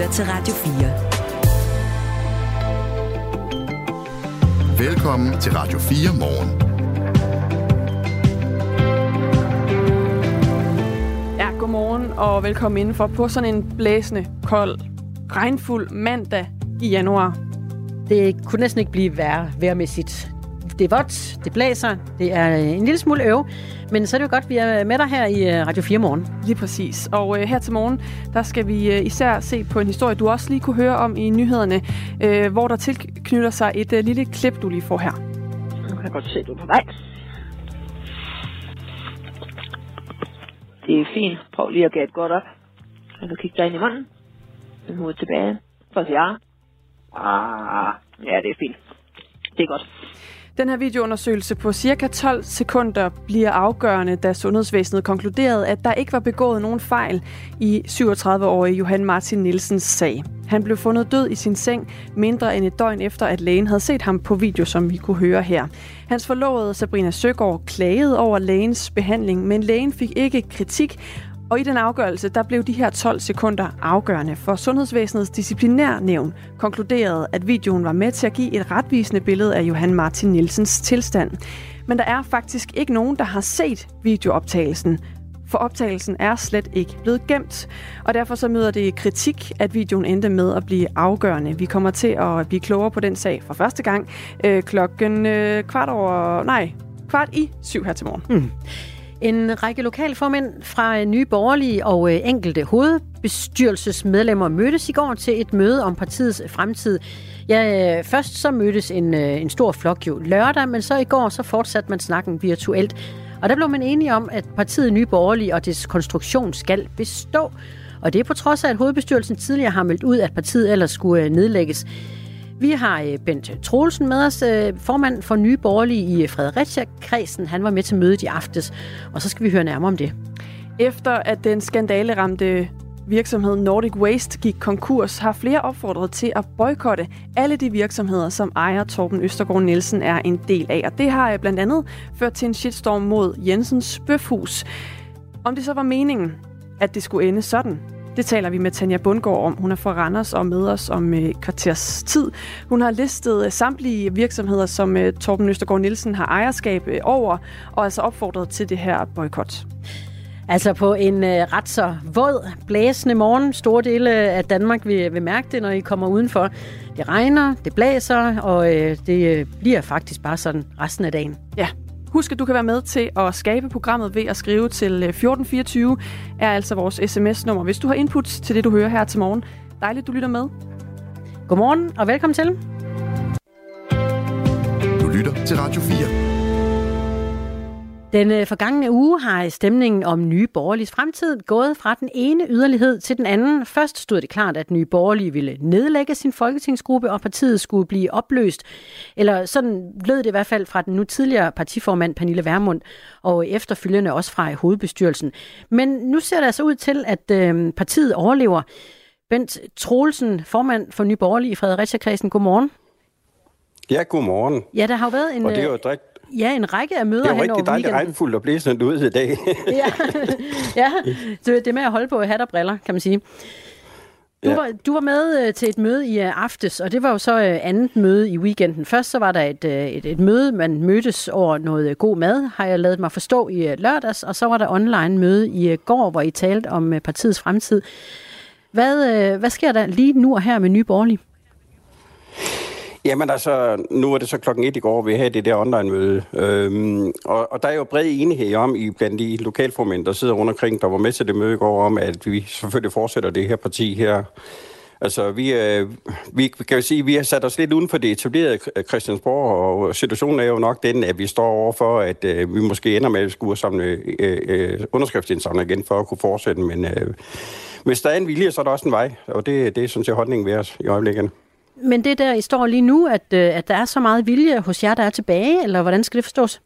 lytter til Radio 4. Velkommen til Radio 4 morgen. Ja, godmorgen og velkommen indenfor på sådan en blæsende, kold, regnfuld mandag i januar. Det kunne næsten ikke blive værre vejrmæssigt. Det er vådt, det blæser, det er en lille smule øv, men så er det jo godt, at vi er med dig her i øh, Radio 4 morgen. Lige præcis. Og øh, her til morgen, der skal vi øh, især se på en historie, du også lige kunne høre om i nyhederne, øh, hvor der tilknytter sig et øh, lille klip, du lige får her. Nu kan jeg godt se, du er på vej. Det er fint. Prøv lige at gætte godt op. Så du kigge dig ind i munden. Den hovedet tilbage. For at sige ja. Ah, ja, det er fint. Det er godt. Den her videoundersøgelse på cirka 12 sekunder bliver afgørende, da sundhedsvæsenet konkluderede, at der ikke var begået nogen fejl i 37-årige Johan Martin Nielsens sag. Han blev fundet død i sin seng mindre end et døgn efter, at lægen havde set ham på video, som vi kunne høre her. Hans forlovede Sabrina Søgaard klagede over lægens behandling, men lægen fik ikke kritik, og i den afgørelse, der blev de her 12 sekunder afgørende, for Sundhedsvæsenets disciplinærnævn konkluderede, at videoen var med til at give et retvisende billede af Johan Martin Nielsens tilstand. Men der er faktisk ikke nogen, der har set videooptagelsen, for optagelsen er slet ikke blevet gemt. Og derfor så møder det kritik, at videoen endte med at blive afgørende. Vi kommer til at blive klogere på den sag for første gang øh, klokken øh, kvart over, nej, kvart i syv her til morgen. Mm. En række lokalformænd fra øh, Nye Borgerlige og øh, enkelte hovedbestyrelsesmedlemmer mødtes i går til et møde om partiets fremtid. Ja, øh, først så mødtes en, en stor flok jo lørdag, men så i går så fortsatte man snakken virtuelt. Og der blev man enige om, at partiet Nye Borgerlige og dets konstruktion skal bestå. Og det er på trods af, at hovedbestyrelsen tidligere har meldt ud, at partiet ellers skulle nedlægges. Vi har øh, Bent Troelsen med os, øh, formand for Nye Borgerlige i øh, Fredericia-kredsen. Han var med til mødet i aftes, og så skal vi høre nærmere om det. Efter at den skandaleramte virksomhed Nordic Waste gik konkurs, har flere opfordret til at boykotte alle de virksomheder, som ejer Torben Østergaard Nielsen er en del af. Og det har blandt andet ført til en shitstorm mod Jensens Bøfhus. Om det så var meningen, at det skulle ende sådan, det taler vi med Tanja Bundgaard om. Hun er fra Randers og med os om øh, kvarters tid. Hun har listet øh, samtlige virksomheder, som øh, Torben Østergaard Nielsen har ejerskab øh, over, og altså opfordret til det her boykot. Altså på en øh, ret så våd, blæsende morgen. Store dele af Danmark vil, vil mærke det, når I kommer udenfor. Det regner, det blæser, og øh, det øh, bliver faktisk bare sådan resten af dagen. Ja, Husk, at du kan være med til at skabe programmet ved at skrive til 1424, er altså vores sms-nummer, hvis du har input til det, du hører her til morgen. Dejligt, du lytter med. Godmorgen og velkommen til. Du lytter til Radio 4. Den øh, forgangne uge har stemningen om Nye Borgerliges fremtid gået fra den ene yderlighed til den anden. Først stod det klart, at Nye Borgerlige ville nedlægge sin folketingsgruppe, og partiet skulle blive opløst. Eller sådan lød det i hvert fald fra den nu tidligere partiformand Pernille Vermund, og efterfølgende også fra hovedbestyrelsen. Men nu ser det altså ud til, at øh, partiet overlever. Bent Troelsen, formand for Nye Borgerlige i Fredericia-kredsen, godmorgen. Ja, godmorgen. Ja, der har jo været en... Og det er jo øh, drik, Ja, en række af møder det er jo hen over rigtig dejligt weekenden. regnfuldt og blæsende ud i dag. ja, ja. Så det er med at holde på hat og briller, kan man sige. Du, Ja. var, du var med øh, til et møde i øh, aftes, og det var jo så øh, andet møde i weekenden. Først så var der et, et, et møde, man mødtes over noget god mad, har jeg lavet mig forstå i lørdags, og så var der online møde i går, hvor I talte om partiets fremtid. Hvad, hvad sker der lige nu og her med Nye Borgerlige? Jamen altså, nu er det så klokken et i går, vi havde det der online-møde. Øhm, og, og der er jo bred enighed om, i blandt de lokalformænd, der sidder rundt omkring, der var med til det møde i går, om at vi selvfølgelig fortsætter det her parti her. Altså, vi, øh, vi kan jo sige, vi har sat os lidt uden for det etablerede Christiansborg, og situationen er jo nok den, at vi står overfor, at øh, vi måske ender med at skulle samle øh, øh, underskriftsindsamling igen for at kunne fortsætte. Men øh, hvis der er en vilje, så er der også en vej, og det, det er sådan set holdningen ved os i øjeblikket. Men det der, I står lige nu, at, øh, at der er så meget vilje hos jer, der er tilbage, eller hvordan skal det forstås?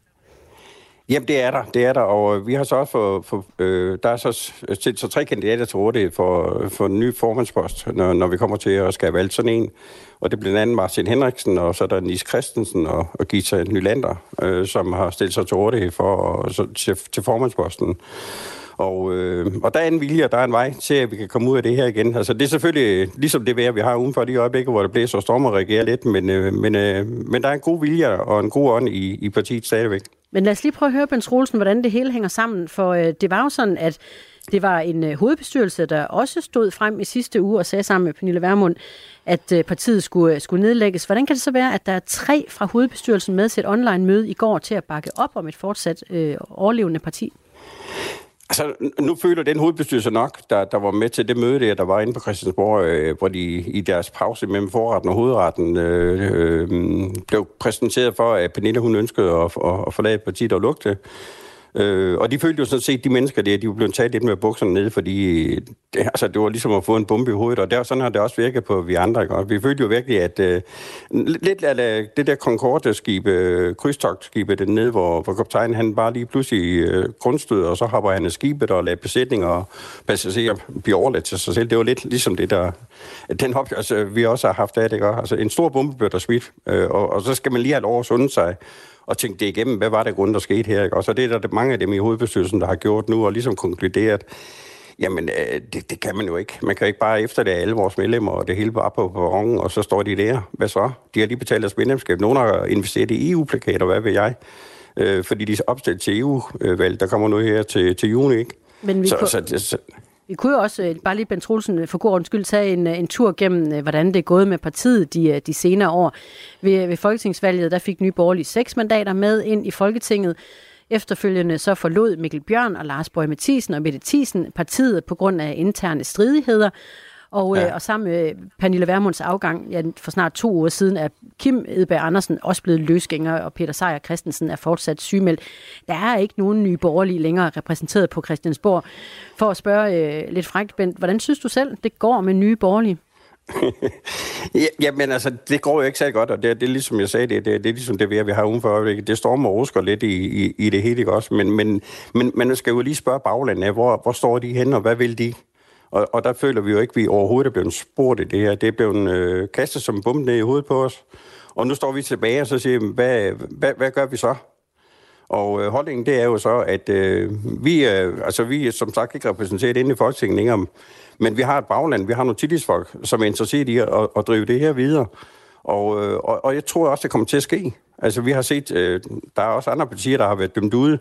Jamen, det er der, det er der, og øh, vi har så også for, for øh, der er så, så, så tre kandidater til rådighed for, øh, for en ny formandspost, når, når vi kommer til at skal have valgt sådan en. Og det er blandt andet Martin Henriksen, og så er der Nis Christensen og, og Gita Nylander, øh, som har stillet sig til rådighed for, og, så, til, til formandsposten. Og, øh, og der er en vilje, og der er en vej til, at vi kan komme ud af det her igen. Altså, det er selvfølgelig ligesom det vejr, vi har udenfor de øjeblikke, hvor det blæser og stormer og reagerer lidt, men, øh, men, øh, men der er en god vilje og en god ånd i, i partiet stadigvæk. Men lad os lige prøve at høre, Bens Rolsen, hvordan det hele hænger sammen, for øh, det var jo sådan, at det var en øh, hovedbestyrelse, der også stod frem i sidste uge og sagde sammen med Pernille Vermund, at øh, partiet skulle, øh, skulle nedlægges. Hvordan kan det så være, at der er tre fra hovedbestyrelsen med til et online møde i går til at bakke op om et fortsat øh, overlevende parti? Altså, nu føler den hovedbestyrelse nok, der, der var med til det møde der, der var inde på Christiansborg, øh, hvor de i deres pause mellem forretten og hovedretten øh, øh, blev præsenteret for, at Pernille hun ønskede at, at, at forlade partiet og lugte. Øh, og de følte jo sådan set, de mennesker der, de var blevet taget lidt med bukserne ned, fordi det, altså, det var ligesom at få en bombe i hovedet, og der, sådan har det også virket på vi andre. Ikke? Og vi følte jo virkelig, at øh, lidt af det der Concorde-skib, øh, krydstogtskibet dernede, hvor, hvor kaptajnen han bare lige pludselig øh, grundstød, og så hopper han af skibet og lader besætning og passagerer blive overladt til sig selv. Det var lidt ligesom det der, den hop, altså, vi også har haft af det. Ikke? Altså, en stor bombe blev der smidt, øh, og, og, så skal man lige have lov at sunde sig og tænkt det igennem, hvad var det grund, der skete her? Ikke? Og så det er der mange af dem i hovedbestyrelsen, der har gjort nu, og ligesom konkluderet, Jamen, øh, det, det kan man jo ikke. Man kan ikke bare efter det alle vores medlemmer, og det hele bare på perronen, og så står de der. Hvad så? De har lige betalt deres medlemskab. Nogle har investeret i EU-plakater, hvad ved jeg? Øh, fordi de er opstillet til EU-valg. Der kommer noget her til, til juni, ikke? Men vi så, kunne... så, så, vi kunne jo også, øh, bare lige Ben Troelsen, øh, for god skyld, tage en, øh, en tur gennem, hvordan det er gået med partiet de, de senere år. Ved, ved folketingsvalget, der fik Nye Borgerlige seks mandater med ind i Folketinget. Efterfølgende så forlod Mikkel Bjørn og Lars Borg Mathisen og Mette Thiesen partiet på grund af interne stridigheder. Og, ja. øh, og sammen med Pernille Vermunds afgang ja, for snart to uger siden er Kim Edberg Andersen også blevet løsgænger, og Peter Sejer Christensen er fortsat sygemeldt. Der er ikke nogen nye borgerlige længere repræsenteret på Christiansborg. For at spørge øh, lidt frækt, Bent, hvordan synes du selv, det går med nye borgerlige? ja, jamen altså, det går jo ikke så godt, og det, det er ligesom jeg sagde, det, det, det er ligesom det, vi har udenfor øjeblikket. Det stormer og rusker lidt i, i, i det hele, ikke også? Men, men, men man skal jo lige spørge baglandet, hvor, hvor står de hen, og hvad vil de? Og, og der føler vi jo ikke, at vi overhovedet er blevet spurgt i det her. Det er blevet øh, kastet som bombe ned i hovedet på os. Og nu står vi tilbage og så siger, hvad, hvad, hvad gør vi så? Og øh, holdningen det er jo så, at øh, vi, øh, altså, vi er som sagt ikke repræsenteret inde i Folketinget længere, men vi har et bagland, vi har nogle tillidsfolk, som er interesseret i at, at drive det her videre. Og, øh, og, og jeg tror også, det kommer til at ske. Altså vi har set, øh, der er også andre partier, der har været dømt ude,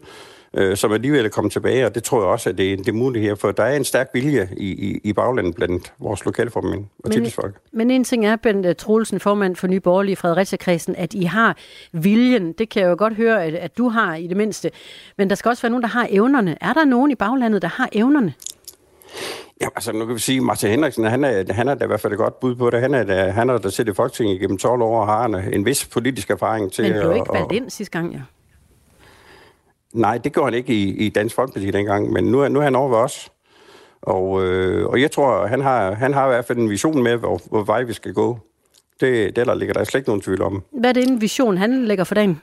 øh, som alligevel er kommet tilbage, og det tror jeg også, at det, det er muligt her, for der er en stærk vilje i, i, i baglandet blandt vores lokalformænd og tillidsfolk. Men en ting er, Bent øh, Troelsen, formand for Nye Borgerlige i Fredericia-kredsen, at I har viljen. Det kan jeg jo godt høre, at, at du har i det mindste. Men der skal også være nogen, der har evnerne. Er der nogen i baglandet, der har evnerne? Ja, altså nu kan vi sige, at Martin Henriksen, han er, han er da i hvert fald et godt bud på det. Han er, da, han er der siddet i Folketinget gennem 12 år og har en, en vis politisk erfaring til... Men blev ikke valgt ind sidste gang, ja? Nej, det gjorde han ikke i, i Dansk Folkeparti dengang, men nu, nu er han over ved os. Og, øh, og jeg tror, han har, han har i hvert fald en vision med, hvor, hvor vej vi skal gå. Det, det der ligger der slet ikke nogen tvivl om. Hvad er det en vision, han lægger for dagen?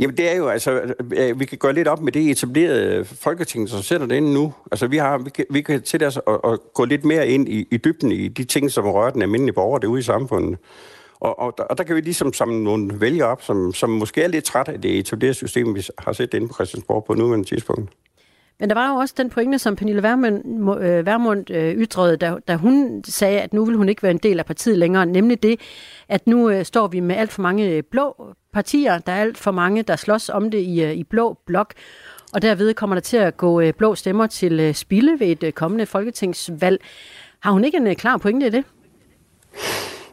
Jamen det er jo, altså, vi kan gå lidt op med det etablerede folketing, som sætter det ind nu. Altså vi, har, vi, kan, vi kan til os at, at gå lidt mere ind i, i dybden i de ting, som rører den almindelige borger derude i samfundet. Og, og, og der kan vi ligesom samle nogle vælgere op, som, som måske er lidt træt af det etablerede system, vi har set inde på Christiansborg på nuværende tidspunkt. Men der var jo også den pointe, som Pernille Vermund, øh, Vermund øh, ytrede, da, da hun sagde, at nu vil hun ikke være en del af partiet længere, nemlig det, at nu øh, står vi med alt for mange øh, blå partier. Der er alt for mange, der slås om det i, øh, i blå blok. Og derved kommer der til at gå øh, blå stemmer til spilde ved et kommende folketingsvalg. Har hun ikke en klar pointe i det?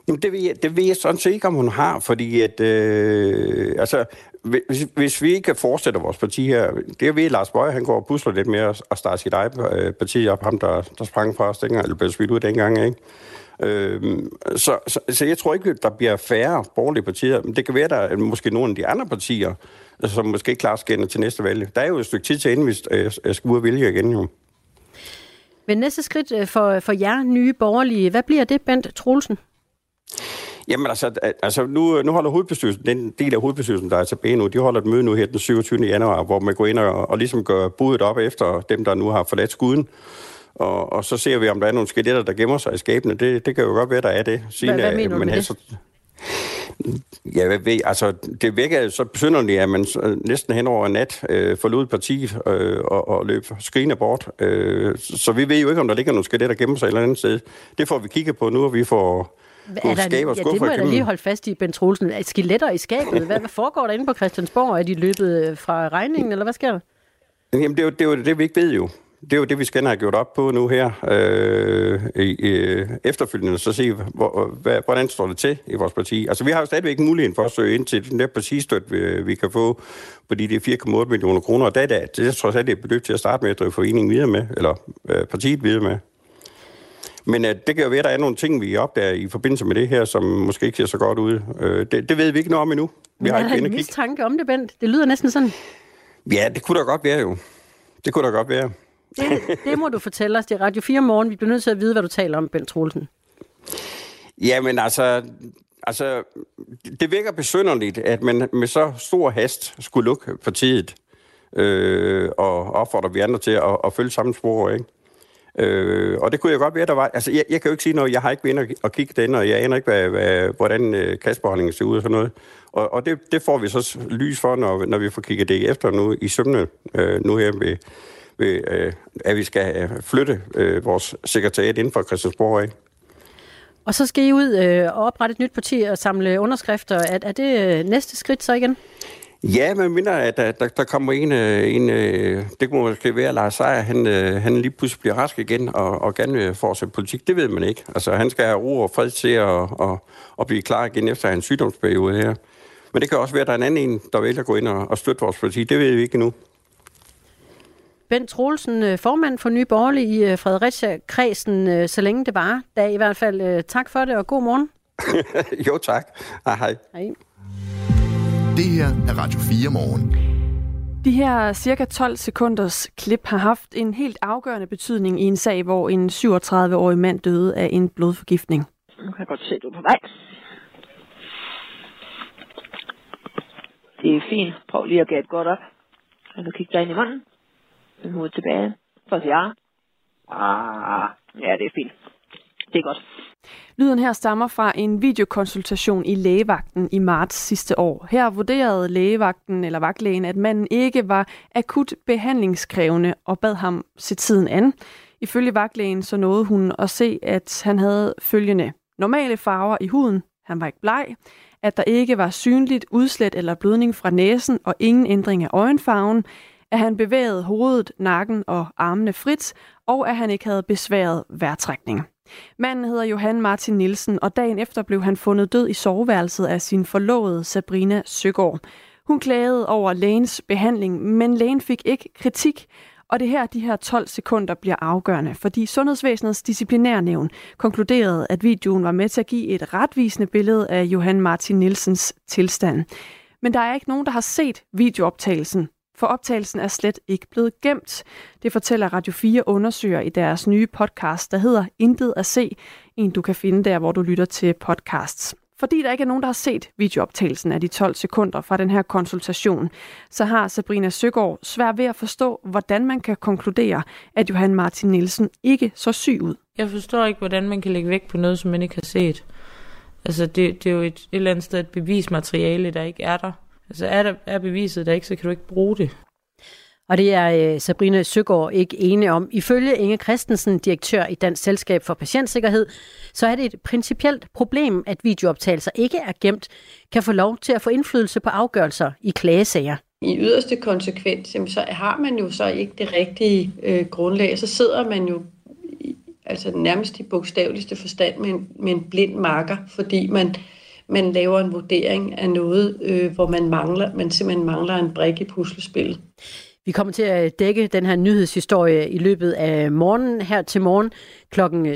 Jamen, det ved, jeg, det ved jeg sådan set ikke, om hun har, fordi at, øh, altså, hvis, hvis vi ikke fortsætter vores parti her, det er ved, at Lars Bøge, han går og pusler lidt mere og starter sit eget øh, parti op, ham der, der sprang fra os dengang, eller blev smidt ud dengang, ikke? Øh, så, så, så jeg tror ikke, der bliver færre borgerlige partier, men det kan være, at der er måske nogle af de andre partier, som måske ikke klarer skænder til næste valg. Der er jo et stykke tid til, inden vi øh, øh, skal ud og vælge igen, jo. Men næste skridt for, for jer nye borgerlige, hvad bliver det, Bent Troelsen? Jamen altså, altså nu, nu holder hovedbestyrelsen, den del af hovedbestyrelsen, der er tilbage nu, de holder et møde nu her den 27. januar, hvor man går ind og, og ligesom gør budet op efter dem, der nu har forladt skuden. Og, og så ser vi, om der er nogle skeletter, der gemmer sig i skabene. Det, det kan jo godt være, der er det. Siden, hvad, hvad mener du med det? Så, Ja, hvad ved, altså, det virker så besynderligt, at man næsten hen over nat øh, forlod partiet øh, og, og løb skrigende bort. Øh, så vi ved jo ikke, om der ligger nogle skeletter gemmer sig et eller andet sted. Det får vi kigge på nu, og vi får er der, skab og ja, det må jeg da lige holde fast i, Ben Troelsen. Skeletter i skabet. Hvad, hvad foregår der inde på Christiansborg? Er de løbet fra regningen, eller hvad sker der? Jamen, det er jo det, er jo det vi ikke ved jo det er jo det, vi skal have gjort op på nu her øh, i, øh, efterfølgende, så se, hvor, hvad, hvordan står det til i vores parti. Altså, vi har jo stadigvæk muligheden for at søge ind til den der partistøt, vi, vi kan få, fordi det er 4,8 millioner kroner, og det er det, det er trods alt et beløb til at starte med at drive foreningen videre med, eller øh, partiet videre med. Men øh, det kan jo være, at der er nogle ting, vi opdager i forbindelse med det her, som måske ikke ser så godt ud. Øh, det, det ved vi ikke noget om endnu. Vi har ikke en mistanke om det, Bent. Det lyder næsten sådan. Ja, det kunne da godt være jo. Det kunne da godt være. Det, det må du fortælle os. Det er Radio 4 morgen. Vi bliver nødt til at vide, hvad du taler om, Bent Troelsen. Jamen altså, altså, det virker besynderligt, at man med så stor hast skulle lukke partiet øh, og opfordre vi andre til at, at følge samme spor, ikke? Øh, og det kunne jeg godt være, der var... Altså, jeg, jeg kan jo ikke sige noget. Jeg har ikke været inde og kigge den, og jeg aner ikke, hvad, hvad, hvordan øh, kassebeholdningen ser ud og sådan noget. Og, og det, det får vi så lys for, når, når vi får kigget det efter nu i sømne, øh, nu her ved, ved, øh, at vi skal øh, flytte øh, vores sekretariat inden for Christiansborg af. Og så skal I ud øh, og oprette et nyt parti og samle underskrifter. Er, er det øh, næste skridt så igen? Ja, men mindre, at der, der, der kommer en, øh, en øh, det kunne måske være, at Lars Seier, han, øh, han lige pludselig bliver rask igen og, og gerne vil fortsætte politik. Det ved man ikke. Altså, han skal have ro og fred til at, og, og blive klar igen efter hans sygdomsperiode her. Men det kan også være, at der er en anden en, der vælger at gå ind og, og støtte vores politik. Det ved vi ikke endnu. Bent Troelsen, formand for Nye Borgerlige i Fredericia-kredsen, så længe det var. Da i hvert fald tak for det, og god morgen. jo, tak. Hej, hej. hej. Det her er Radio 4 morgen. De her cirka 12 sekunders klip har haft en helt afgørende betydning i en sag, hvor en 37-årig mand døde af en blodforgiftning. Nu kan jeg godt se, at du er på vej. Det er fint. Prøv lige at gætte godt op. Jeg kan kigge dig ind i munden. Den hoved tilbage. For at sige ja. Ah, ja, det er fint. Det er godt. Lyden her stammer fra en videokonsultation i lægevagten i marts sidste år. Her vurderede lægevagten eller vagtlægen, at manden ikke var akut behandlingskrævende og bad ham se tiden an. Ifølge vagtlægen så nåede hun at se, at han havde følgende normale farver i huden, han var ikke bleg, at der ikke var synligt udslæt eller blødning fra næsen og ingen ændring af øjenfarven, at han bevægede hovedet, nakken og armene frit, og at han ikke havde besværet vejrtrækning. Manden hedder Johan Martin Nielsen, og dagen efter blev han fundet død i soveværelset af sin forlovede Sabrina Søgaard. Hun klagede over lægens behandling, men lægen fik ikke kritik, og det her, de her 12 sekunder bliver afgørende, fordi Sundhedsvæsenets disciplinærnævn konkluderede, at videoen var med til at give et retvisende billede af Johan Martin Nielsens tilstand. Men der er ikke nogen, der har set videooptagelsen, for optagelsen er slet ikke blevet gemt. Det fortæller Radio 4 undersøger i deres nye podcast, der hedder Intet at se, en du kan finde der, hvor du lytter til podcasts. Fordi der ikke er nogen, der har set videooptagelsen af de 12 sekunder fra den her konsultation, så har Sabrina Søgaard svært ved at forstå, hvordan man kan konkludere, at Johan Martin Nielsen ikke så syg ud. Jeg forstår ikke, hvordan man kan lægge vægt på noget, som man ikke har set. Altså, det, det er jo et, et eller andet sted et bevismateriale, der ikke er der. Altså er, der, er beviset der ikke, så kan du ikke bruge det. Og det er øh, Sabrina Søgaard ikke enig om. Ifølge Inge Christensen, direktør i Dansk Selskab for Patientsikkerhed, så er det et principielt problem, at videooptagelser ikke er gemt, kan få lov til at få indflydelse på afgørelser i klagesager. I yderste konsekvens, så har man jo så ikke det rigtige øh, grundlag. Så sidder man jo altså nærmest i bogstaveligste forstand med en, med en blind marker, fordi man man laver en vurdering af noget, øh, hvor man mangler, man simpelthen mangler en brik i puslespillet. Vi kommer til at dække den her nyhedshistorie i løbet af morgenen. Her til morgen klokken øh,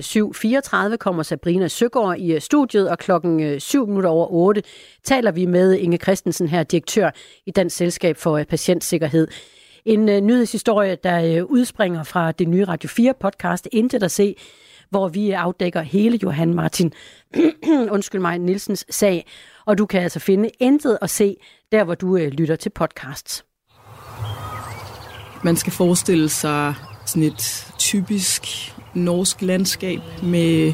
7.34 kommer Sabrina Søgaard i øh, studiet, og klokken øh, 7 minutter over 8 taler vi med Inge Christensen her, direktør i Dansk Selskab for Patientsikkerhed. En nyhedshistorie, der udspringer fra det nye Radio 4 podcast Intet at se, hvor vi afdækker hele Johan Martin undskyld mig, Nielsens sag. Og du kan altså finde intet at se, der hvor du øh, lytter til podcasts. Man skal forestille sig sådan et typisk norsk landskab med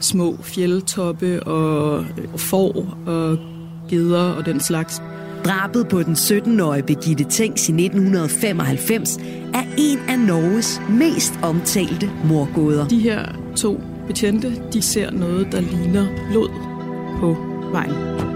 små fjeldtoppe og øh, får og geder og den slags. Drabet på den 17-årige Birgitte Tengs i 1995 er en af Norges mest omtalte morgåder. De her to betjente, de ser noget, der ligner blod på vejen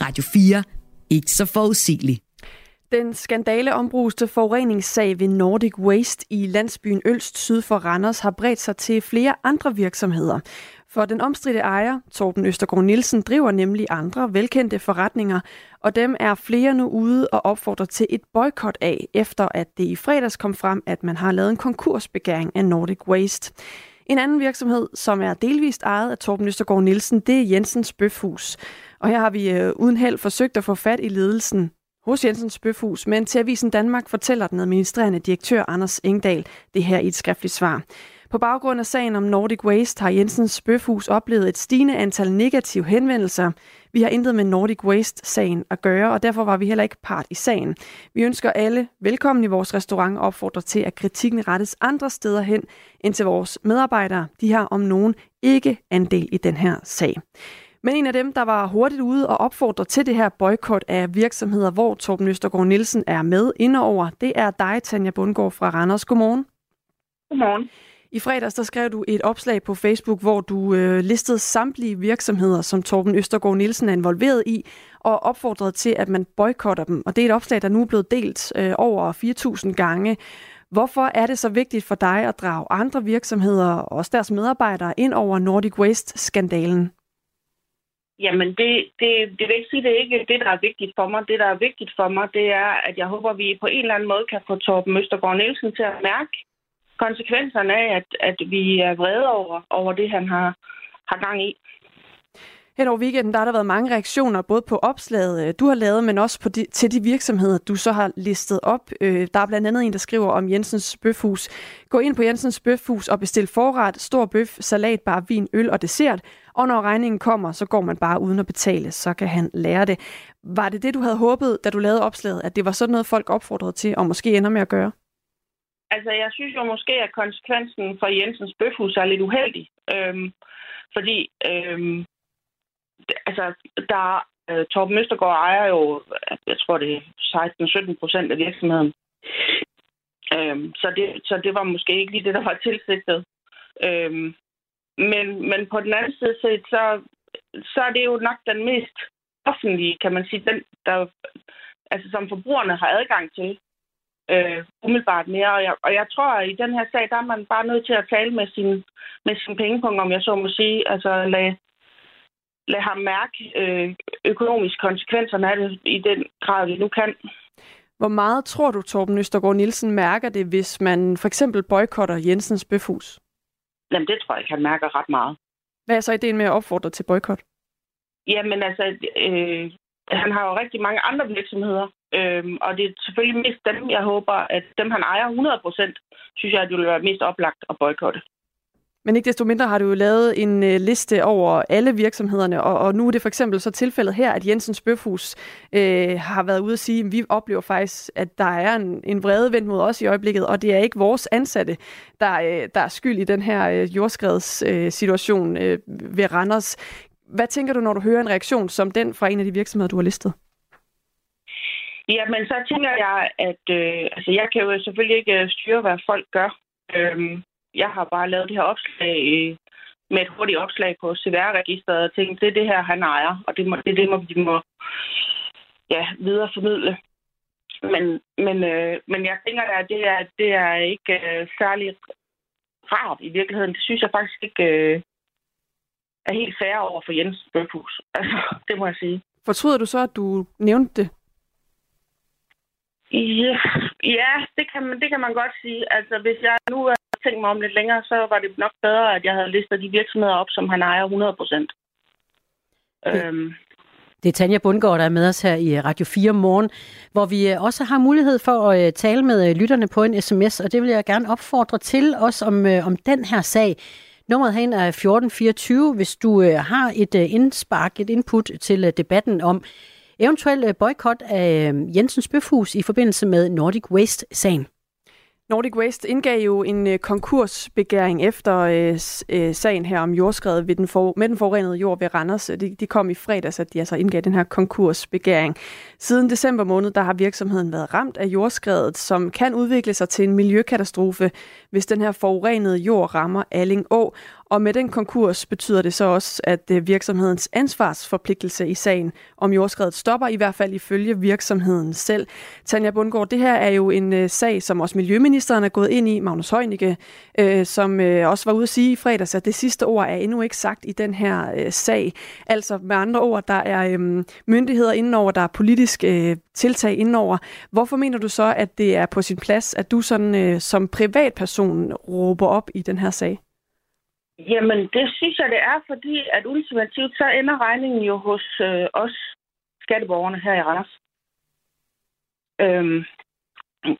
Radio 4. Ikke så forudsigelig. Den skandaleombruste forureningssag ved Nordic Waste i landsbyen Ølst syd for Randers har bredt sig til flere andre virksomheder. For den omstridte ejer, Torben Østergaard Nielsen, driver nemlig andre velkendte forretninger, og dem er flere nu ude og opfordrer til et boykot af, efter at det i fredags kom frem, at man har lavet en konkursbegæring af Nordic Waste. En anden virksomhed, som er delvist ejet af Torben Østergaard Nielsen, det er Jensens Bøfhus. Og her har vi øh, uden held forsøgt at få fat i ledelsen hos Jensens Bøfhus, men til Avisen Danmark fortæller den administrerende direktør Anders Engdal det her i et skriftligt svar. På baggrund af sagen om Nordic Waste har Jensens Bøfhus oplevet et stigende antal negative henvendelser. Vi har intet med Nordic Waste-sagen at gøre, og derfor var vi heller ikke part i sagen. Vi ønsker alle velkommen i vores restaurant og opfordrer til, at kritikken rettes andre steder hen end til vores medarbejdere. De har om nogen ikke andel i den her sag. Men en af dem, der var hurtigt ude og opfordre til det her boykot af virksomheder, hvor Torben Østergaard Nielsen er med indover, det er dig, Tanja Bundgaard fra Randers. Godmorgen. Godmorgen. I fredags der skrev du et opslag på Facebook, hvor du øh, listede samtlige virksomheder, som Torben Østergaard Nielsen er involveret i, og opfordrede til, at man boykotter dem. Og det er et opslag, der nu er blevet delt øh, over 4.000 gange. Hvorfor er det så vigtigt for dig at drage andre virksomheder og også deres medarbejdere ind over Nordic Waste-skandalen? Jamen, det, det, det vil ikke sige, det er ikke det, der er vigtigt for mig. Det, der er vigtigt for mig, det er, at jeg håber, at vi på en eller anden måde kan få Torben Østergaard Nielsen til at mærke konsekvenserne af, at, at vi er vrede over, over det, han har, har gang i. Hen over weekenden der har der været mange reaktioner, både på opslaget, øh, du har lavet, men også på de, til de virksomheder, du så har listet op. Øh, der er blandt andet en, der skriver om Jensens Bøfhus. Gå ind på Jensens Bøfhus og bestil forret, stor bøf, salat, bar, vin, øl og dessert. Og når regningen kommer, så går man bare uden at betale, så kan han lære det. Var det det, du havde håbet, da du lavede opslaget, at det var sådan noget, folk opfordrede til, og måske ender med at gøre? Altså, jeg synes jo måske, at konsekvensen for Jensens Bøfhus er lidt uheldig. Øhm, fordi øhm, altså, der øh, Torben Østergaard ejer jo, jeg tror det er 16-17 procent af virksomheden. Øhm, så, det, så det var måske ikke lige det, der var tilsigtet. Øhm, men, men på den anden side set, så, så er det jo nok den mest offentlige, kan man sige, den, der, altså, som forbrugerne har adgang til øh, umiddelbart mere. Og jeg, og jeg tror, at i den her sag, der er man bare nødt til at tale med sin, med sin pengepunkt, om jeg så må sige. Altså lade lad ham mærke øh, økonomiske konsekvenserne af det i den grad, vi nu kan. Hvor meget tror du, Torben Østergaard Nielsen mærker det, hvis man for eksempel boykotter Jensens Bøfhus? Jamen, det tror jeg ikke, han mærker ret meget. Hvad er så ideen med at opfordre til boykot? Jamen, altså, øh, han har jo rigtig mange andre virksomheder, øh, og det er selvfølgelig mest dem, jeg håber, at dem, han ejer 100%, synes jeg, at det vil være mest oplagt at boykotte. Men ikke desto mindre har du jo lavet en øh, liste over alle virksomhederne, og, og nu er det for eksempel så tilfældet her, at Jensens Bøfhus øh, har været ude at sige, at vi oplever faktisk, at der er en, en vrede vendt mod os i øjeblikket, og det er ikke vores ansatte, der, øh, der er skyld i den her øh, jordskredssituation øh, øh, ved Randers. Hvad tænker du, når du hører en reaktion som den fra en af de virksomheder, du har listet? Jamen, så tænker jeg, at øh, altså, jeg kan jo selvfølgelig ikke øh, styre, hvad folk gør. Øhm, jeg har bare lavet det her opslag med et hurtigt opslag på CVR-registeret og tænkt, det er det her, han ejer, og det, må, det er det, må, vi må ja, videreformidle. Men, men, øh, men jeg tænker, at det er, det er ikke øh, særlig rart i virkeligheden. Det synes jeg faktisk ikke øh, er helt fair over for Jens Bøfhus. Altså, det må jeg sige. Fortryder du så, at du nævnte det? Ja, ja det, kan man, det kan man godt sige. Altså, hvis jeg nu tænkt mig om lidt længere, så var det nok bedre, at jeg havde listet de virksomheder op, som han ejer 100 procent. Øhm, Det er Tanja Bundgaard, der er med os her i Radio 4 morgen, hvor vi øh, også har mulighed for at øh, tale med øh, lytterne på en sms, og det vil jeg gerne opfordre til, også om, om den her sag. Nummeret hen er 1424, hvis du har et indspark, et input til debatten om eventuel boykot af Jensens Bøfhus i forbindelse med Nordic Waste-sagen. Nordic Waste indgav jo en øh, konkursbegæring efter øh, øh, sagen her om jordskredet ved den for, med den forurenede jord ved Randers. Øh, de, de kom i fredags, at de altså indgav den her konkursbegæring. Siden december måned, der har virksomheden været ramt af jordskredet, som kan udvikle sig til en miljøkatastrofe, hvis den her forurenede jord rammer Alling Å. Og med den konkurs betyder det så også, at øh, virksomhedens ansvarsforpligtelse i sagen om jordskredet stopper, i hvert fald ifølge virksomheden selv. Tanja Bundgaard, det her er jo en øh, sag, som også Miljøministeren er gået ind i, Magnus Heunicke, øh, som også var ude at sige i fredags, at det sidste ord er endnu ikke sagt i den her sag. Altså med andre ord, der er myndigheder indenover, der er politisk tiltag indenover. Hvorfor mener du så, at det er på sin plads, at du sådan som privatperson råber op i den her sag? Jamen, det synes jeg, det er, fordi at ultimativt så ender regningen jo hos øh, os skatteborgerne her i Randers. Øhm,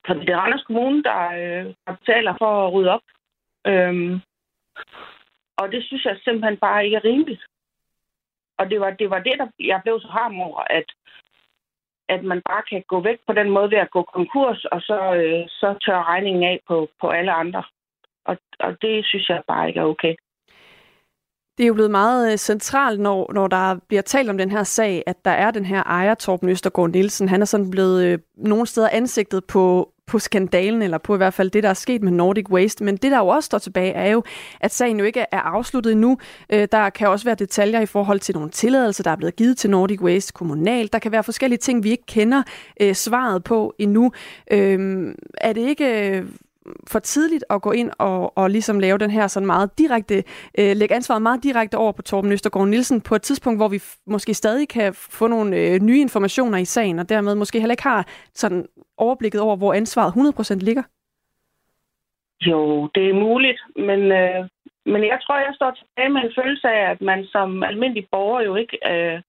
fordi det er Randers Kommune, der, øh, der betaler for at rydde op. Øhm, og det synes jeg simpelthen bare ikke er rimeligt. Og det var det, var det der jeg blev så harm over, at, at man bare kan gå væk på den måde ved at gå konkurs, og så, øh, så tør regningen af på, på alle andre. Og, og det synes jeg bare ikke er okay. Det er jo blevet meget øh, centralt, når, når der bliver talt om den her sag, at der er den her ejer, Torben Østergaard Nielsen. Han er sådan blevet øh, nogle steder ansigtet på, på skandalen, eller på i hvert fald det, der er sket med Nordic Waste. Men det, der jo også står tilbage, er jo, at sagen jo ikke er afsluttet endnu. Øh, der kan også være detaljer i forhold til nogle tilladelser, der er blevet givet til Nordic Waste kommunalt. Der kan være forskellige ting, vi ikke kender øh, svaret på endnu. Øh, er det ikke øh, for tidligt at gå ind og, og ligesom lave den her sådan meget direkte, øh, lægge ansvaret meget direkte over på Torben Østergaard Nielsen på et tidspunkt, hvor vi måske stadig kan få nogle øh, nye informationer i sagen, og dermed måske heller ikke har sådan overblikket over, hvor ansvaret 100% ligger? Jo, det er muligt, men, øh, men jeg tror, jeg står tilbage med en følelse af, at man som almindelig borger jo ikke øh,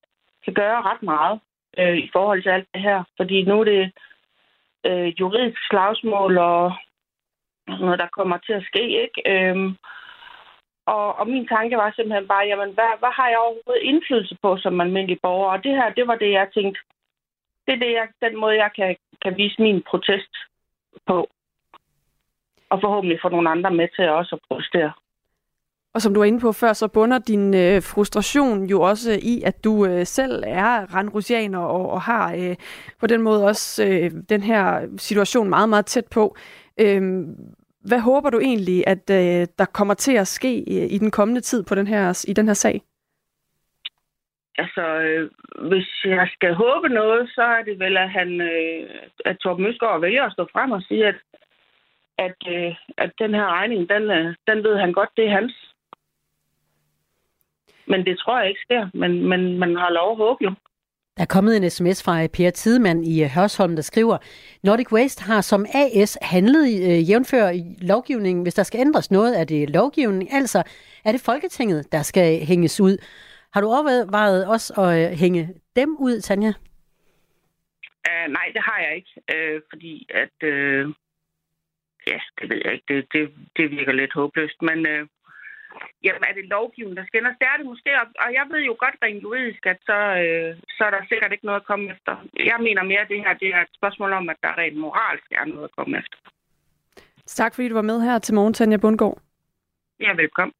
kan gøre ret meget øh, i forhold til alt det her, fordi nu er det øh, juridisk slagsmål, og sådan noget, der kommer til at ske, ikke? Øhm, og, og min tanke var simpelthen bare, jamen, hvad, hvad har jeg overhovedet indflydelse på som almindelig borger? Og det her, det var det, jeg tænkte, det er det, jeg, den måde, jeg kan, kan vise min protest på. Og forhåbentlig få nogle andre med til også at protestere. Og som du var inde på før, så bunder din øh, frustration jo også i, at du øh, selv er randrusianer og, og har øh, på den måde også øh, den her situation meget, meget tæt på. Øh, hvad håber du egentlig, at øh, der kommer til at ske i, i den kommende tid på den her, i den her sag? Altså, øh, hvis jeg skal håbe noget, så er det vel, at, han, øh, at Torben Øsgaard vælger at stå frem og sige, at, at, øh, at den her regning, den, øh, den ved han godt, det er hans. Men det tror jeg ikke sker, men, men man har lov at håbe jo. Der er kommet en sms fra øh, Per Tidemand i øh, Hørsholm, der skriver, Nordic Waste har som AS handlet øh, jævnfør lovgivningen. Hvis der skal ændres noget, er det lovgivningen. Altså er det Folketinget, der skal hænges ud. Har du overvejet også at øh, hænge dem ud, Tanja? Uh, nej, det har jeg ikke. Uh, fordi at... Uh, ja, det ved jeg ikke. Det, det, det virker lidt håbløst. Men uh, jamen er det lovgivningen, der skal ændres? Det er det måske, og jeg ved jo godt rent juridisk, at så, øh, så er der sikkert ikke noget at komme efter. Jeg mener mere, at det her det er et spørgsmål om, at der rent moralsk er noget at komme efter. Tak fordi du var med her til morgen, Tanja Bundgaard. Ja, velkommen.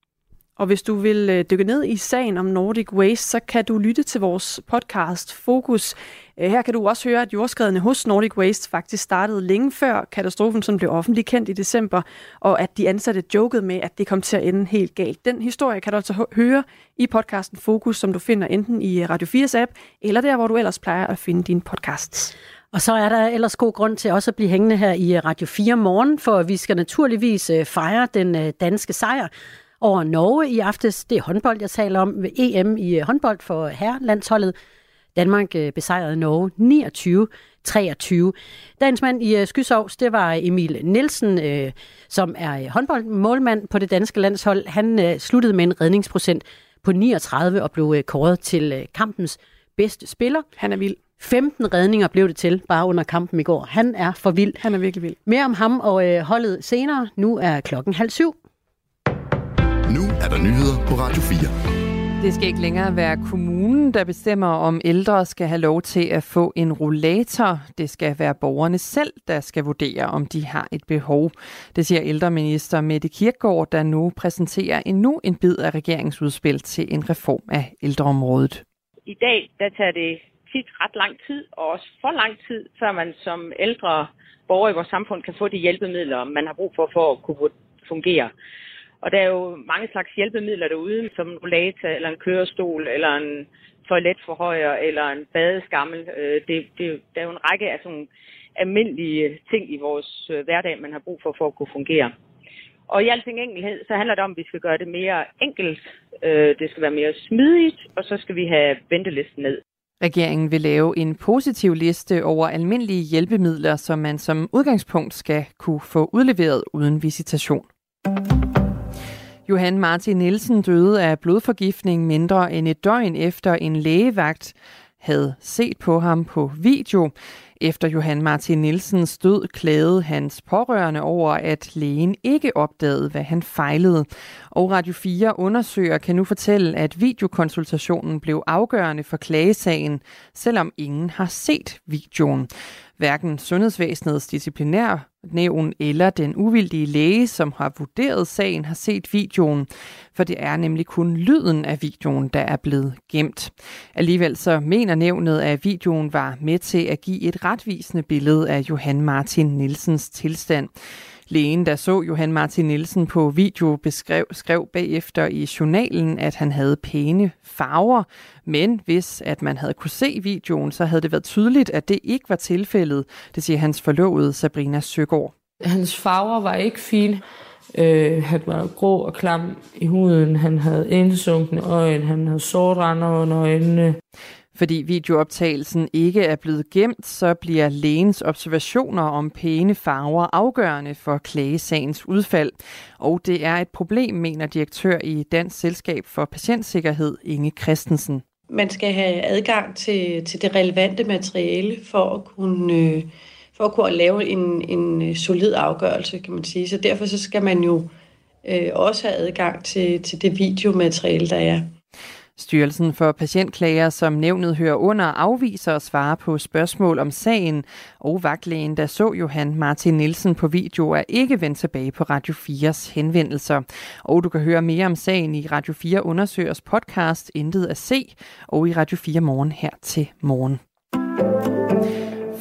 Og hvis du vil øh, dykke ned i sagen om Nordic Waste, så kan du lytte til vores podcast Fokus. Øh, her kan du også høre, at jordskredene hos Nordic Waste faktisk startede længe før katastrofen, som blev offentligt kendt i december, og at de ansatte jokede med, at det kom til at ende helt galt. Den historie kan du altså høre i podcasten Fokus, som du finder enten i øh, Radio 4's app, eller der, hvor du ellers plejer at finde dine podcasts. Og så er der ellers god grund til også at blive hængende her i Radio 4 morgen, for vi skal naturligvis fejre den danske sejr over Norge i aftes. Det er håndbold, jeg taler om ved EM i håndbold for herrelandsholdet. Danmark øh, besejrede Norge 29 23. Dagens mand i øh, Skysovs, det var Emil Nielsen, øh, som er håndboldmålmand på det danske landshold. Han sluttede med en redningsprocent på 39 og blev øh, kåret til øh, kampens bedste spiller. Han er vild. 15 redninger blev det til bare under kampen i går. Han er for vild. Han er virkelig vild. Mere om ham og øh, holdet senere. Nu er klokken halv syv. Nu er der nyheder på Radio 4. Det skal ikke længere være kommunen, der bestemmer, om ældre skal have lov til at få en rollator. Det skal være borgerne selv, der skal vurdere, om de har et behov. Det siger ældreminister Mette Kirkegaard, der nu præsenterer endnu en bid af regeringsudspil til en reform af ældreområdet. I dag der tager det tit ret lang tid, og også for lang tid, før man som ældre borger i vores samfund kan få de hjælpemidler, man har brug for for at kunne fungere. Og der er jo mange slags hjælpemidler derude, som en rollator, eller en kørestol, eller en toiletforhøjer, eller en badeskammel. Øh, det, det, der er jo en række af sådan almindelige ting i vores øh, hverdag, man har brug for for at kunne fungere. Og i alting enkelhed, så handler det om, at vi skal gøre det mere enkelt, øh, det skal være mere smidigt, og så skal vi have ventelisten ned. Regeringen vil lave en positiv liste over almindelige hjælpemidler, som man som udgangspunkt skal kunne få udleveret uden visitation. Johan Martin Nielsen døde af blodforgiftning mindre end et døgn efter en lægevagt havde set på ham på video. Efter Johan Martin Nielsens død klagede hans pårørende over, at lægen ikke opdagede, hvad han fejlede. Og Radio 4 undersøger kan nu fortælle, at videokonsultationen blev afgørende for klagesagen, selvom ingen har set videoen. Hverken sundhedsvæsenets disciplinær nævn eller den uvildige læge, som har vurderet sagen, har set videoen, for det er nemlig kun lyden af videoen, der er blevet gemt. Alligevel så mener nævnet, at videoen var med til at give et retvisende billede af Johan Martin Nielsens tilstand. Lægen, der så Johan Martin Nielsen på video, beskrev, skrev bagefter i journalen, at han havde pæne farver, men hvis at man havde kunne se videoen, så havde det været tydeligt, at det ikke var tilfældet, det siger hans forlovede Sabrina Søgaard. Hans farver var ikke fine. Øh, han var grå og klam i huden, han havde indsunkne øjne, han havde sort under øjnene. Fordi videooptagelsen ikke er blevet gemt, så bliver lægens observationer om pæne farver afgørende for klagesagens udfald. Og det er et problem, mener direktør i Dansk Selskab for Patientsikkerhed, Inge Christensen. Man skal have adgang til, til det relevante materiale for at kunne, øh, for at kunne lave en, en solid afgørelse, kan man sige. Så derfor så skal man jo øh, også have adgang til, til det videomateriale, der er. Styrelsen for Patientklager, som nævnet hører under, afviser at svare på spørgsmål om sagen, og vagtlægen, der så Johan Martin Nielsen på video, er ikke vendt tilbage på Radio 4's henvendelser. Og du kan høre mere om sagen i Radio 4 Undersøgers podcast Intet at se, og i Radio 4 Morgen her til morgen.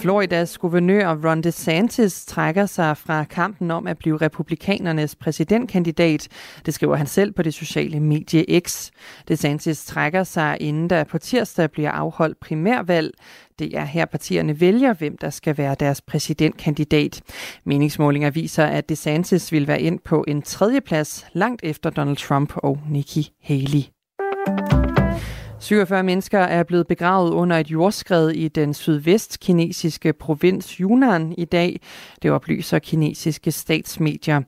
Floridas guvernør Ron DeSantis trækker sig fra kampen om at blive republikanernes præsidentkandidat. Det skriver han selv på det sociale medie X. DeSantis trækker sig, inden der på tirsdag bliver afholdt primærvalg. Det er her partierne vælger, hvem der skal være deres præsidentkandidat. Meningsmålinger viser, at DeSantis vil være ind på en tredjeplads langt efter Donald Trump og Nikki Haley. 47 mennesker er blevet begravet under et jordskred i den sydvestkinesiske provins Yunnan i dag. Det oplyser kinesiske statsmedier.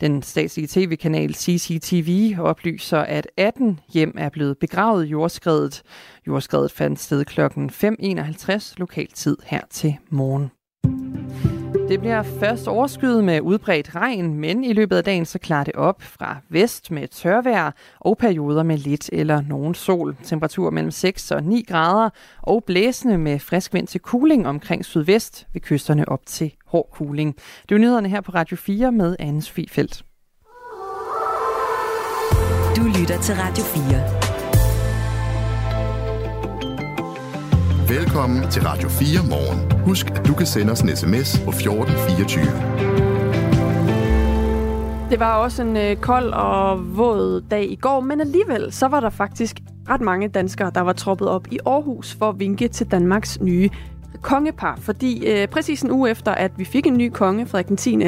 Den statslige tv-kanal CCTV oplyser, at 18 hjem er blevet begravet i jordskredet. Jordskredet fandt sted kl. 5.51 lokaltid her til morgen. Det bliver først overskyet med udbredt regn, men i løbet af dagen så klarer det op fra vest med tørvejr og perioder med lidt eller nogen sol. Temperatur mellem 6 og 9 grader og blæsende med frisk vind til kuling omkring sydvest ved kysterne op til hård kuling. Det er nyhederne her på Radio 4 med Anne Sofie Du lytter til Radio 4. Velkommen til Radio 4 morgen. Husk, at du kan sende os en sms på 1424. Det var også en øh, kold og våd dag i går, men alligevel så var der faktisk ret mange danskere, der var troppet op i Aarhus for at vinke til Danmarks nye kongepar. Fordi øh, præcis en uge efter, at vi fik en ny konge, Frederik 10.,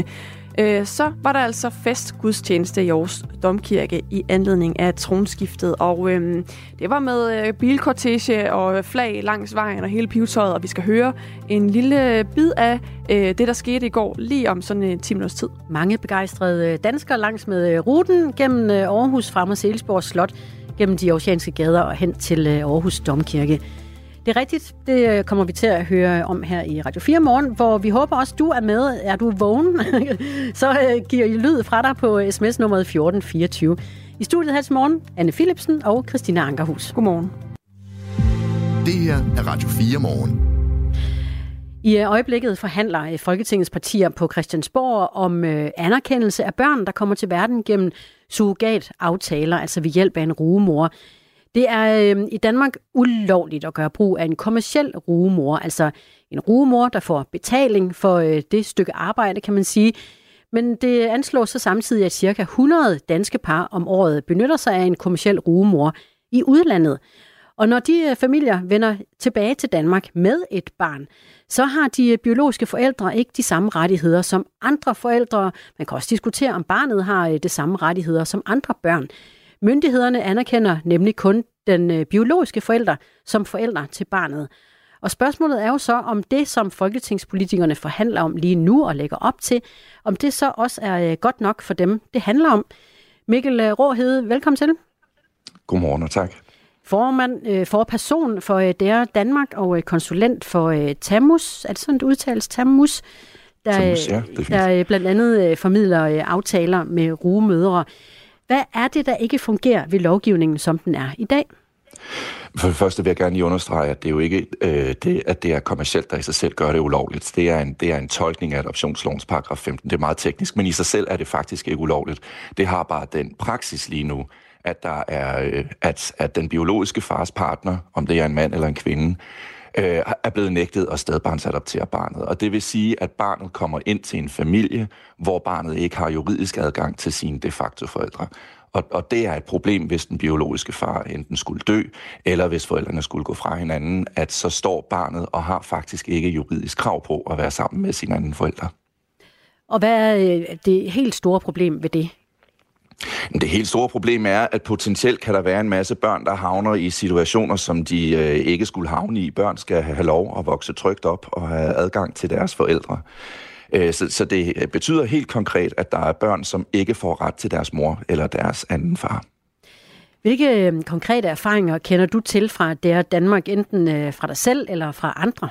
øh, så var der altså festgudstjeneste i Aarhus Domkirke i anledning af tronskiftet. Og øh, det var med øh, bilkortege og flag langs vejen og hele pivetøjet, og vi skal høre en lille bid af øh, det, der skete i går, lige om sådan øh, en 10 minutters tid. Mange begejstrede øh, danskere langs med øh, ruten gennem Aarhus frem og Selsborg Slot gennem de oceanske gader og hen til Aarhus Domkirke. Det er rigtigt. Det øh, kommer vi til at høre om her i Radio 4 morgen, hvor vi håber også, du er med. Er du vågen? så øh, giver I lyd fra dig på sms nummeret 1424. I studiet her til morgen, Anne Philipsen og Christina Ankerhus. Godmorgen. Det her er Radio 4 morgen. I øh, øjeblikket forhandler øh, Folketingets partier på Christiansborg om anerkendelse af børn, der kommer til verden gennem surrogat-aftaler, altså ved hjælp af en rugemor. Det er øh, i Danmark ulovligt at gøre brug af en kommersiel rugemor, altså en rugemor, der får betaling for øh, det stykke arbejde, kan man sige. Men det anslås så samtidig, at ca. 100 danske par om året benytter sig af en kommersiel rugemor i udlandet. Og når de øh, familier vender tilbage til Danmark med et barn, så har de øh, biologiske forældre ikke de samme rettigheder som andre forældre. Man kan også diskutere, om barnet har øh, de det samme rettigheder som andre børn. Myndighederne anerkender nemlig kun den biologiske forælder som forældre til barnet. Og spørgsmålet er jo så, om det, som folketingspolitikerne forhandler om lige nu og lægger op til, om det så også er godt nok for dem, det handler om. Mikkel Råhede, velkommen til. Godmorgen og tak formand øh, for person for øh, DR Danmark og øh, konsulent for øh, TAMUS. Er det sådan, det udtales? TAMUS? Der, TAMUS, ja, der øh, blandt andet øh, formidler øh, aftaler med rugemødre. Hvad er det, der ikke fungerer ved lovgivningen, som den er i dag? For det første vil jeg gerne lige understrege, at det er jo ikke øh, det, at det er kommercielt, der i sig selv gør det ulovligt. Det er en, det er en tolkning af adoptionslovens paragraf 15. Det er meget teknisk, men i sig selv er det faktisk ikke ulovligt. Det har bare den praksis lige nu, at der er, øh, at, at den biologiske fars partner, om det er en mand eller en kvinde, øh, er blevet nægtet at stedbarnsadoptere barnet. Og det vil sige, at barnet kommer ind til en familie, hvor barnet ikke har juridisk adgang til sine de facto forældre. Og, og det er et problem, hvis den biologiske far enten skulle dø, eller hvis forældrene skulle gå fra hinanden, at så står barnet og har faktisk ikke juridisk krav på at være sammen med sine anden forældre. Og hvad er øh, det helt store problem ved det? Det helt store problem er, at potentielt kan der være en masse børn, der havner i situationer, som de øh, ikke skulle havne i. Børn skal have lov at vokse trygt op og have adgang til deres forældre. Øh, så, så det øh, betyder helt konkret, at der er børn, som ikke får ret til deres mor eller deres anden far. Hvilke øh, konkrete erfaringer kender du til fra der Danmark, enten øh, fra dig selv eller fra andre?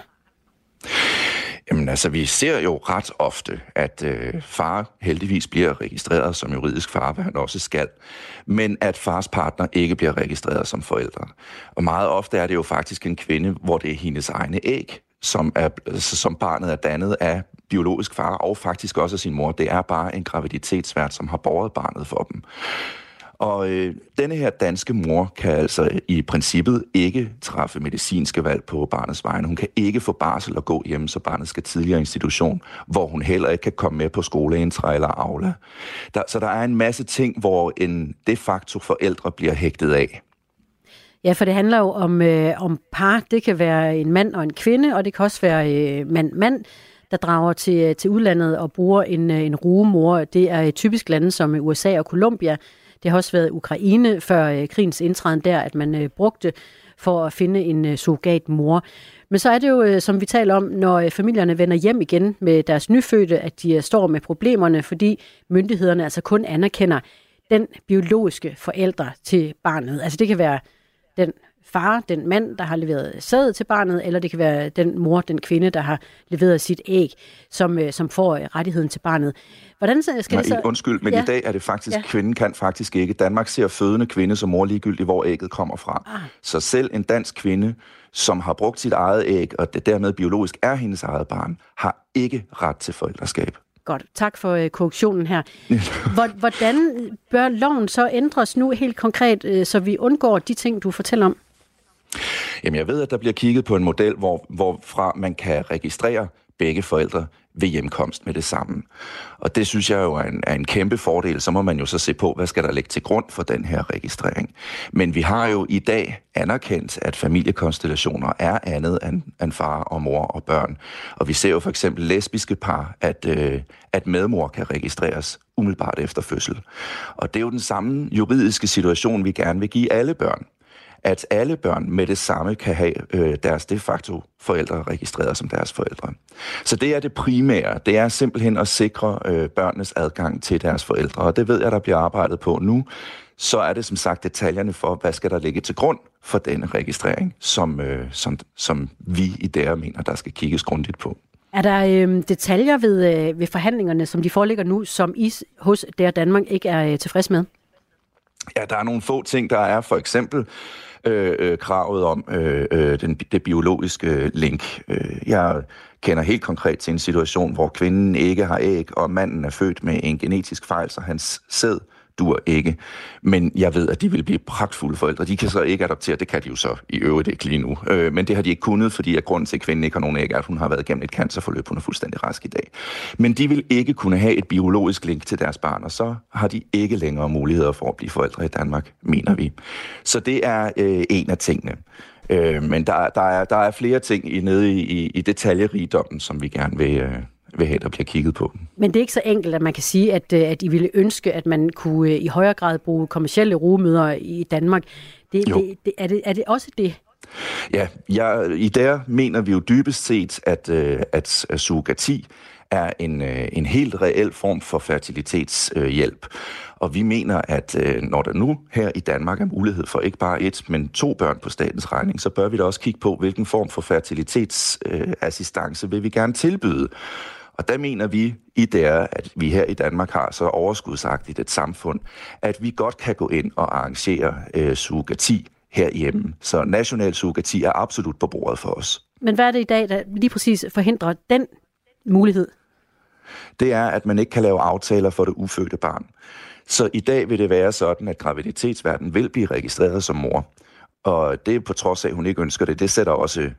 Jamen altså, vi ser jo ret ofte, at øh, far heldigvis bliver registreret som juridisk far, hvad han også skal, men at fars partner ikke bliver registreret som forældre. Og meget ofte er det jo faktisk en kvinde, hvor det er hendes egne æg, som, er, altså, som barnet er dannet af biologisk far, og faktisk også af sin mor. Det er bare en graviditetsvært, som har båret barnet for dem. Og øh, denne her danske mor kan altså i princippet ikke træffe medicinske valg på barnets vegne. Hun kan ikke få barsel og gå hjem, så barnet skal tidligere i institution, hvor hun heller ikke kan komme med på skoleindtræ eller aula. Der, så der er en masse ting, hvor en de facto forældre bliver hægtet af. Ja, for det handler jo om, øh, om par. Det kan være en mand og en kvinde, og det kan også være øh, mand-mand der drager til, øh, til udlandet og bruger en, øh, en rugemor. Det er øh, typisk lande som USA og Colombia, det har også været Ukraine før øh, krigens indtræden der, at man øh, brugte for at finde en øh, surrogatmor. surrogat mor. Men så er det jo, som vi taler om, når familierne vender hjem igen med deres nyfødte, at de står med problemerne, fordi myndighederne altså kun anerkender den biologiske forældre til barnet. Altså det kan være den far, den mand, der har leveret sæd til barnet, eller det kan være den mor, den kvinde, der har leveret sit æg, som, øh, som får øh, rettigheden til barnet. Hvordan skal Nej, det så... Undskyld, men ja. i dag er det faktisk, ja. kvinden kan faktisk ikke. Danmark ser fødende kvinde som mor ligegyldigt, hvor ægget kommer fra. Ah. Så selv en dansk kvinde, som har brugt sit eget æg, og det dermed biologisk er hendes eget barn, har ikke ret til forældreskab. Godt, tak for øh, korrektionen her. Hvordan bør loven så ændres nu helt konkret, øh, så vi undgår de ting, du fortæller om? Jamen, jeg ved, at der bliver kigget på en model, hvor, hvorfra man kan registrere begge forældre ved hjemkomst med det samme. Og det synes jeg jo er en, er en kæmpe fordel. Så må man jo så se på, hvad skal der ligge til grund for den her registrering. Men vi har jo i dag anerkendt, at familiekonstellationer er andet end, end far og mor og børn. Og vi ser jo for eksempel lesbiske par, at, øh, at medmor kan registreres umiddelbart efter fødsel. Og det er jo den samme juridiske situation, vi gerne vil give alle børn at alle børn med det samme kan have øh, deres de facto forældre registreret som deres forældre. Så det er det primære. Det er simpelthen at sikre øh, børnenes adgang til deres forældre, og det ved jeg, der bliver arbejdet på nu. så er det som sagt detaljerne for, hvad skal der ligge til grund for denne registrering, som, øh, som, som vi i der mener, der skal kigges grundigt på. Er der øh, detaljer ved, øh, ved forhandlingerne, som de foreligger nu, som I hos der Danmark ikke er øh, tilfreds med? Ja, der er nogle få ting, der er for eksempel øh, øh, kravet om øh, øh, den, det biologiske øh, link. Øh, jeg kender helt konkret til en situation, hvor kvinden ikke har æg, og manden er født med en genetisk fejl, så hans sæd dur ikke. Men jeg ved, at de vil blive pragtfulde forældre. De kan så ikke adoptere, det kan de jo så i øvrigt ikke lige nu. Øh, men det har de ikke kunnet, fordi at grunden til, at kvinden ikke har nogen æg, er, at hun har været igennem et cancerforløb. Hun er fuldstændig rask i dag. Men de vil ikke kunne have et biologisk link til deres barn, og så har de ikke længere muligheder for at blive forældre i Danmark, mener vi. Så det er øh, en af tingene. Øh, men der, der, er, der er flere ting i, nede i, i detaljerigdommen, som vi gerne vil, øh, vil have, der bliver kigget på. Men det er ikke så enkelt, at man kan sige, at, øh, at I ville ønske, at man kunne øh, i højere grad bruge kommersielle rugemøder i Danmark. Det, det, det, er, det, er det også det? Ja, jeg, i der mener vi jo dybest set, at, øh, at surrogati er en, en helt reel form for fertilitetshjælp. Og vi mener, at når der nu her i Danmark er mulighed for ikke bare et, men to børn på statens regning, så bør vi da også kigge på, hvilken form for fertilitetsassistance vil vi gerne tilbyde. Og der mener vi i der, at vi her i Danmark har så overskudsagtigt et samfund, at vi godt kan gå ind og arrangere øh, surrogati herhjemme. Så national surrogati er absolut på bordet for os. Men hvad er det i dag, der lige præcis forhindrer den mulighed? Det er, at man ikke kan lave aftaler for det ufødte barn. Så i dag vil det være sådan, at graviditetsverden vil blive registreret som mor. Og det er på trods af, at hun ikke ønsker det. Det sætter også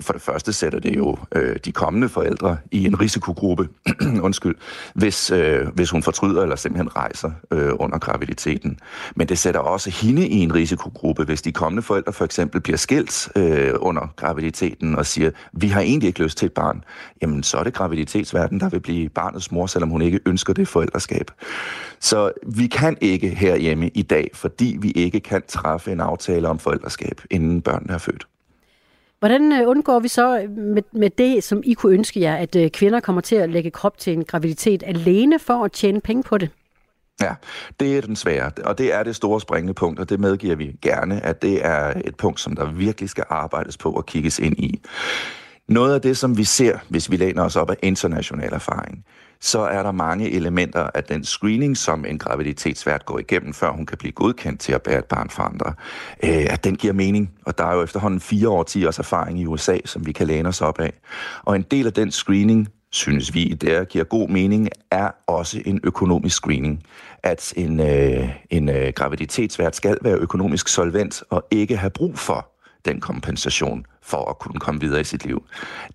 for det første sætter det jo øh, de kommende forældre i en risikogruppe, undskyld, hvis, øh, hvis hun fortryder eller simpelthen rejser øh, under graviditeten. Men det sætter også hende i en risikogruppe, hvis de kommende forældre for eksempel bliver skilt øh, under graviditeten og siger, vi har egentlig ikke lyst til et barn, jamen så er det graviditetsverden, der vil blive barnets mor, selvom hun ikke ønsker det forældreskab. Så vi kan ikke herhjemme i dag, fordi vi ikke kan træffe en aftale om forældreskab, inden børnene er født. Hvordan øh, undgår vi så øh, med, med det, som I kunne ønske jer, at øh, kvinder kommer til at lægge krop til en graviditet alene for at tjene penge på det? Ja, det er den svære, og det er det store springende punkt, og det medgiver vi gerne, at det er et punkt, som der virkelig skal arbejdes på og kigges ind i. Noget af det, som vi ser, hvis vi læner os op af international erfaring, så er der mange elementer af den screening, som en graviditetsvært går igennem, før hun kan blive godkendt til at bære et barn for andre, øh, at den giver mening. Og der er jo efterhånden fire års erfaring i USA, som vi kan læne os op af. Og en del af den screening, synes vi, der giver god mening, er også en økonomisk screening. At en, øh, en øh, graviditetsvært skal være økonomisk solvent og ikke have brug for den kompensation for at kunne komme videre i sit liv.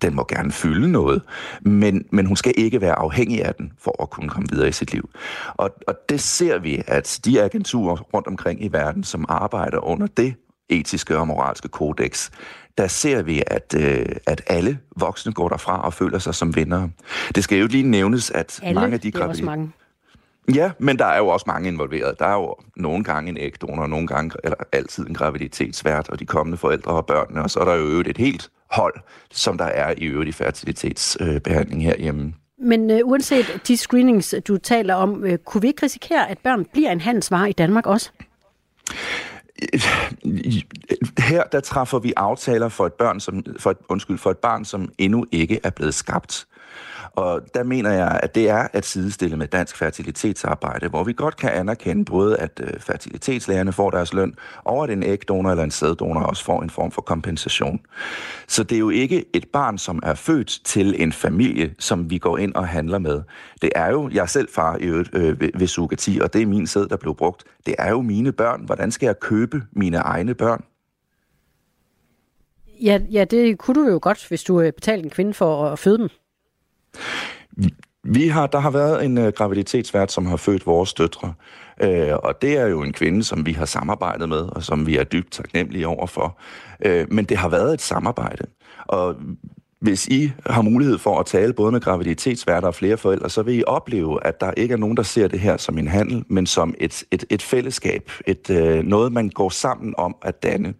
Den må gerne fylde noget, men, men hun skal ikke være afhængig af den for at kunne komme videre i sit liv. Og, og det ser vi, at de agenturer rundt omkring i verden, som arbejder under det etiske og moralske kodex, der ser vi, at, øh, at alle voksne går derfra og føler sig som vinder. Det skal jo lige nævnes, at alle, mange af de gravide... Ja, men der er jo også mange involveret. Der er jo nogle gange en ægdonor, nogle gange, eller altid en graviditetsvært, og de kommende forældre og børnene, og så er der jo et helt hold, som der er i øvrigt i fertilitetsbehandling herhjemme. Men uh, uanset de screenings, du taler om, uh, kunne vi ikke risikere, at børn bliver en handelsvare i Danmark også? Her der træffer vi aftaler for et, børn, som, for et, undskyld, for et barn, som endnu ikke er blevet skabt. Og der mener jeg, at det er at sidestille med dansk fertilitetsarbejde, hvor vi godt kan anerkende både, at øh, fertilitetslægerne får deres løn, og at en ægdonor eller en sæddonor også får en form for kompensation. Så det er jo ikke et barn, som er født til en familie, som vi går ind og handler med. Det er jo, jeg er selv far i øvrigt øh, ved, ved sugati, og det er min sæd, der blev brugt. Det er jo mine børn. Hvordan skal jeg købe mine egne børn? Ja, ja, det kunne du jo godt, hvis du øh, betalte en kvinde for at føde dem. Vi har, der har været en øh, graviditetsvært, som har født vores døtre. Øh, og det er jo en kvinde, som vi har samarbejdet med, og som vi er dybt taknemmelige overfor. Øh, men det har været et samarbejde. Og hvis I har mulighed for at tale både med graviditetsværter og flere forældre, så vil I opleve, at der ikke er nogen, der ser det her som en handel, men som et, et, et fællesskab. Et, øh, noget, man går sammen om at danne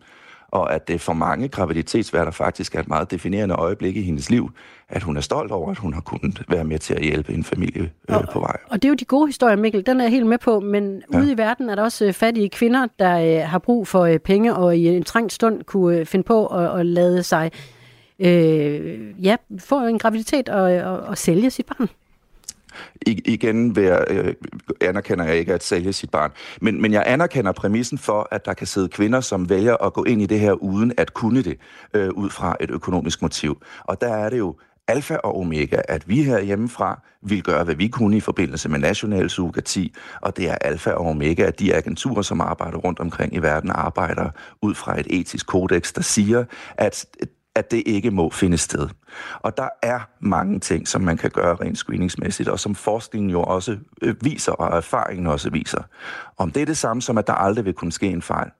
og at det for mange graviditetsværter faktisk er et meget definerende øjeblik i hendes liv, at hun er stolt over, at hun har kunnet være med til at hjælpe en familie øh, på vej. Og det er jo de gode historier, Mikkel, den er jeg helt med på, men ja. ude i verden er der også øh, fattige kvinder, der øh, har brug for øh, penge, og i en trængt stund kunne øh, finde på at, at lade sig øh, ja, få en graviditet og, og, og sælge sit barn. I, igen vil jeg, øh, anerkender jeg ikke at sælge sit barn. Men, men jeg anerkender præmissen for, at der kan sidde kvinder, som vælger at gå ind i det her uden at kunne det, øh, ud fra et økonomisk motiv. Og der er det jo alfa og omega, at vi her hjemmefra vil gøre, hvad vi kunne i forbindelse med national surrogati, og det er alfa og omega, at de agenturer, som arbejder rundt omkring i verden, arbejder ud fra et etisk kodex, der siger, at at det ikke må finde sted. Og der er mange ting, som man kan gøre rent screeningsmæssigt, og som forskningen jo også øh, viser, og erfaringen også viser. Om det er det samme som, at der aldrig vil kunne ske en fejl?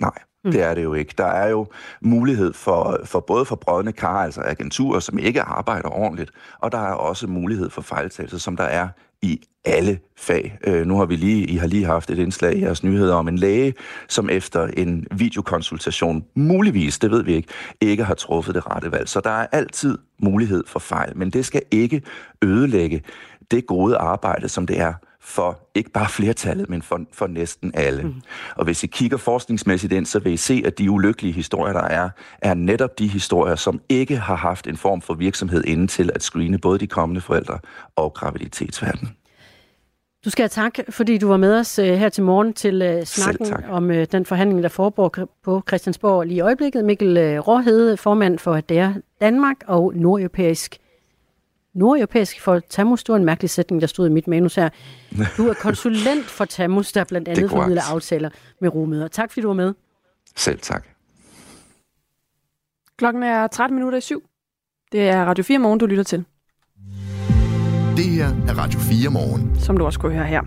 Nej, mm. det er det jo ikke. Der er jo mulighed for, for både for brødne kar, altså agenturer, som ikke arbejder ordentligt, og der er også mulighed for fejltagelser, som der er i alle fag. Øh, nu har vi lige, I har lige haft et indslag i jeres nyheder om en læge, som efter en videokonsultation, muligvis, det ved vi ikke, ikke har truffet det rette valg. Så der er altid mulighed for fejl, men det skal ikke ødelægge det gode arbejde, som det er for ikke bare flertallet, men for, for næsten alle. Mm. Og hvis I kigger forskningsmæssigt ind, så vil I se, at de ulykkelige historier, der er, er netop de historier, som ikke har haft en form for virksomhed inden til at screene både de kommende forældre og graviditetsverden. Du skal have tak, fordi du var med os uh, her til morgen til uh, snakken om uh, den forhandling, der foregår på Christiansborg lige i øjeblikket. Mikkel Råhede, formand for DR Danmark og Nordeuropæisk nordeuropæisk for Tamus. Det var en mærkelig sætning, der stod i mit manus her. Du er konsulent for Tamus, der blandt andet formidler aftaler med rumøder. Tak fordi du var med. Selv tak. Klokken er 13 minutter i syv. Det er Radio 4 Morgen, du lytter til. Det her er Radio 4 Morgen. Som du også kunne høre her.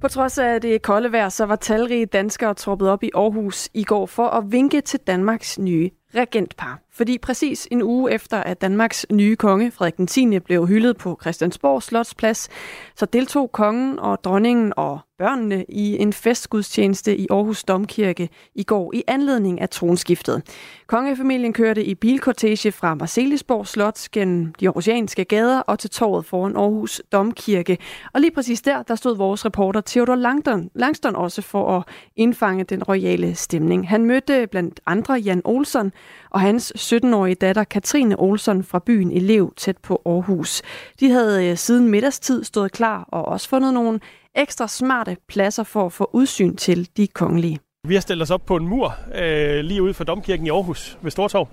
På trods af det kolde vejr, så var talrige danskere troppet op i Aarhus i går for at vinke til Danmarks nye regentpar. Fordi præcis en uge efter, at Danmarks nye konge, Frederik den 10. blev hyldet på Christiansborg Slotsplads, så deltog kongen og dronningen og børnene i en festgudstjeneste i Aarhus Domkirke i går i anledning af tronskiftet. Kongefamilien kørte i bilkortege fra Marcelisborg Slot gennem de aarhusianske gader og til torvet foran Aarhus Domkirke. Og lige præcis der, der stod vores reporter Theodor Langton, Langston også for at indfange den royale stemning. Han mødte blandt andre Jan Olsen og hans 17-årige datter Katrine Olsen fra byen Elev tæt på Aarhus. De havde øh, siden middagstid stået klar og også fundet nogle ekstra smarte pladser for at få udsyn til de kongelige. Vi har stillet os op på en mur øh, lige ude for Domkirken i Aarhus ved Stortorv.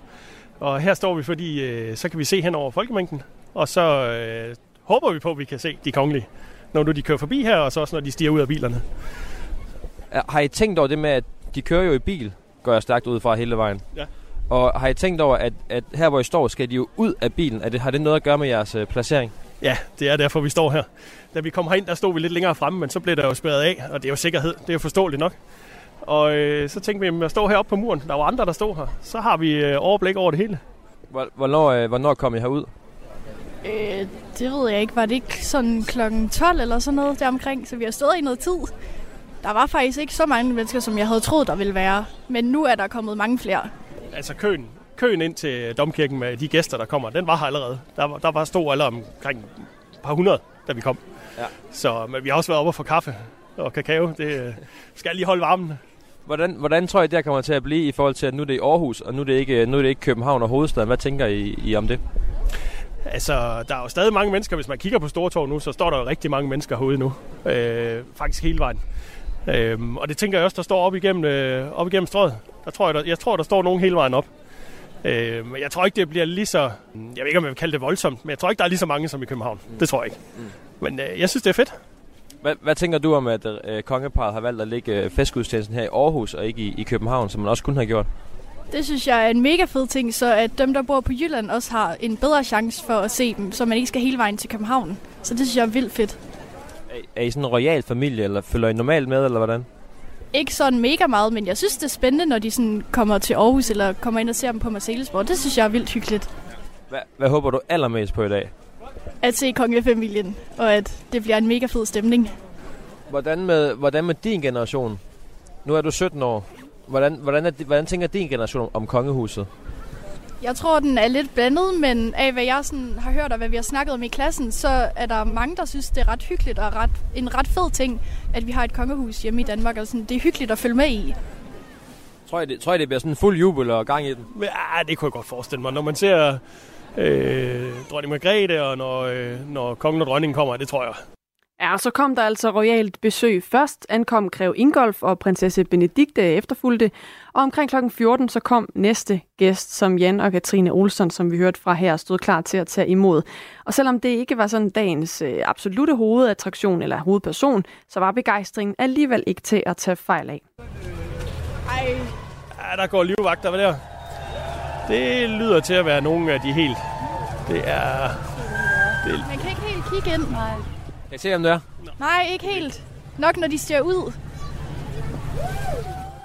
Og her står vi, fordi øh, så kan vi se hen over folkemængden, og så øh, håber vi på, at vi kan se de kongelige, når nu de kører forbi her, og så også når de stiger ud af bilerne. Har I tænkt over det med, at de kører jo i bil, går jeg stærkt ud fra hele vejen? Ja. Og har I tænkt over, at, at her hvor I står, skal de jo ud af bilen? Er det, har det noget at gøre med jeres øh, placering? Ja, det er derfor, vi står her. Da vi kom herind, der stod vi lidt længere fremme, men så blev der jo spærret af, og det er jo sikkerhed. Det er jo forståeligt nok. Og øh, så tænkte vi, at stå heroppe på muren. Der var andre, der stod her. Så har vi øh, overblik over det hele. Hvornår, øh, hvornår kom I herud? Øh, det ved jeg ikke. Var det ikke sådan klokken 12 eller sådan noget deromkring? Så vi har stået i noget tid. Der var faktisk ikke så mange mennesker, som jeg havde troet, der ville være. Men nu er der kommet mange flere. Altså køen, køen ind til domkirken med de gæster, der kommer, den var her allerede. Der, var, der var stor alle omkring et par hundrede, da vi kom. Ja. Så men vi har også været oppe og få kaffe og kakao. Det øh, skal lige holde varmen. Hvordan, hvordan tror I, det kommer til at blive i forhold til, at nu er det i Aarhus, og nu er det ikke, nu er det ikke København og hovedstaden? Hvad tænker I, I om det? Altså, der er jo stadig mange mennesker. Hvis man kigger på Stortorv nu, så står der jo rigtig mange mennesker herude nu. Øh, faktisk hele vejen. Øh, og det tænker jeg også, der står op igennem, øh, op igennem strøget. Der tror jeg, der, jeg tror, der står nogen hele vejen op. Øh, jeg tror ikke, det bliver lige så... Jeg ved ikke, om jeg vil kalde det voldsomt, men jeg tror ikke, der er lige så mange som i København. Mm. Det tror jeg ikke. Mm. Men øh, jeg synes, det er fedt. Hvad, hvad tænker du om, at øh, kongeparet har valgt at lægge øh, festgudstjenesten her i Aarhus og ikke i, i København, som man også kunne have gjort? Det synes jeg er en mega fed ting, så at dem, der bor på Jylland, også har en bedre chance for at se dem, så man ikke skal hele vejen til København. Så det synes jeg er vildt fedt. Er, I sådan en royal familie, eller følger I normalt med, eller hvordan? Ikke sådan mega meget, men jeg synes, det er spændende, når de sådan kommer til Aarhus, eller kommer ind og ser dem på Marcellesborg. Det synes jeg er vildt hyggeligt. Hvad, hvad håber du allermest på i dag? At se kongefamilien, og at det bliver en mega fed stemning. Hvordan med, hvordan med din generation? Nu er du 17 år. Hvordan, hvordan, er, hvordan tænker din generation om kongehuset? Jeg tror, den er lidt blandet, men af hvad jeg sådan har hørt og hvad vi har snakket om i klassen, så er der mange, der synes, det er ret hyggeligt og ret, en ret fed ting, at vi har et kongehus hjemme i Danmark. Og sådan, det er hyggeligt at følge med i. Tror jeg, det, tror jeg, det bliver sådan en fuld jubel og gang i den? Men, ah, det kunne jeg godt forestille mig. Når man ser øh, dronning Margrethe, og når, øh, når kongen og dronningen kommer, det tror jeg. Ja, så kom der altså royalt besøg. Først ankom grev Ingolf og prinsesse Benedikte efterfulgte, og omkring kl. 14 så kom næste gæst, som Jan og Katrine Olsen, som vi hørte fra her, stod klar til at tage imod. Og selvom det ikke var sådan dagens øh, absolute hovedattraktion eller hovedperson, så var begejstringen alligevel ikke til at tage fejl af. Ej, Ja, der går livvagter, hvad der? Det lyder til at være nogle af de helt... Det er... Det, man kan ikke helt kigge ind. Nej. Kan I se, om det er? Nej, ikke helt. Nok når de ser ud.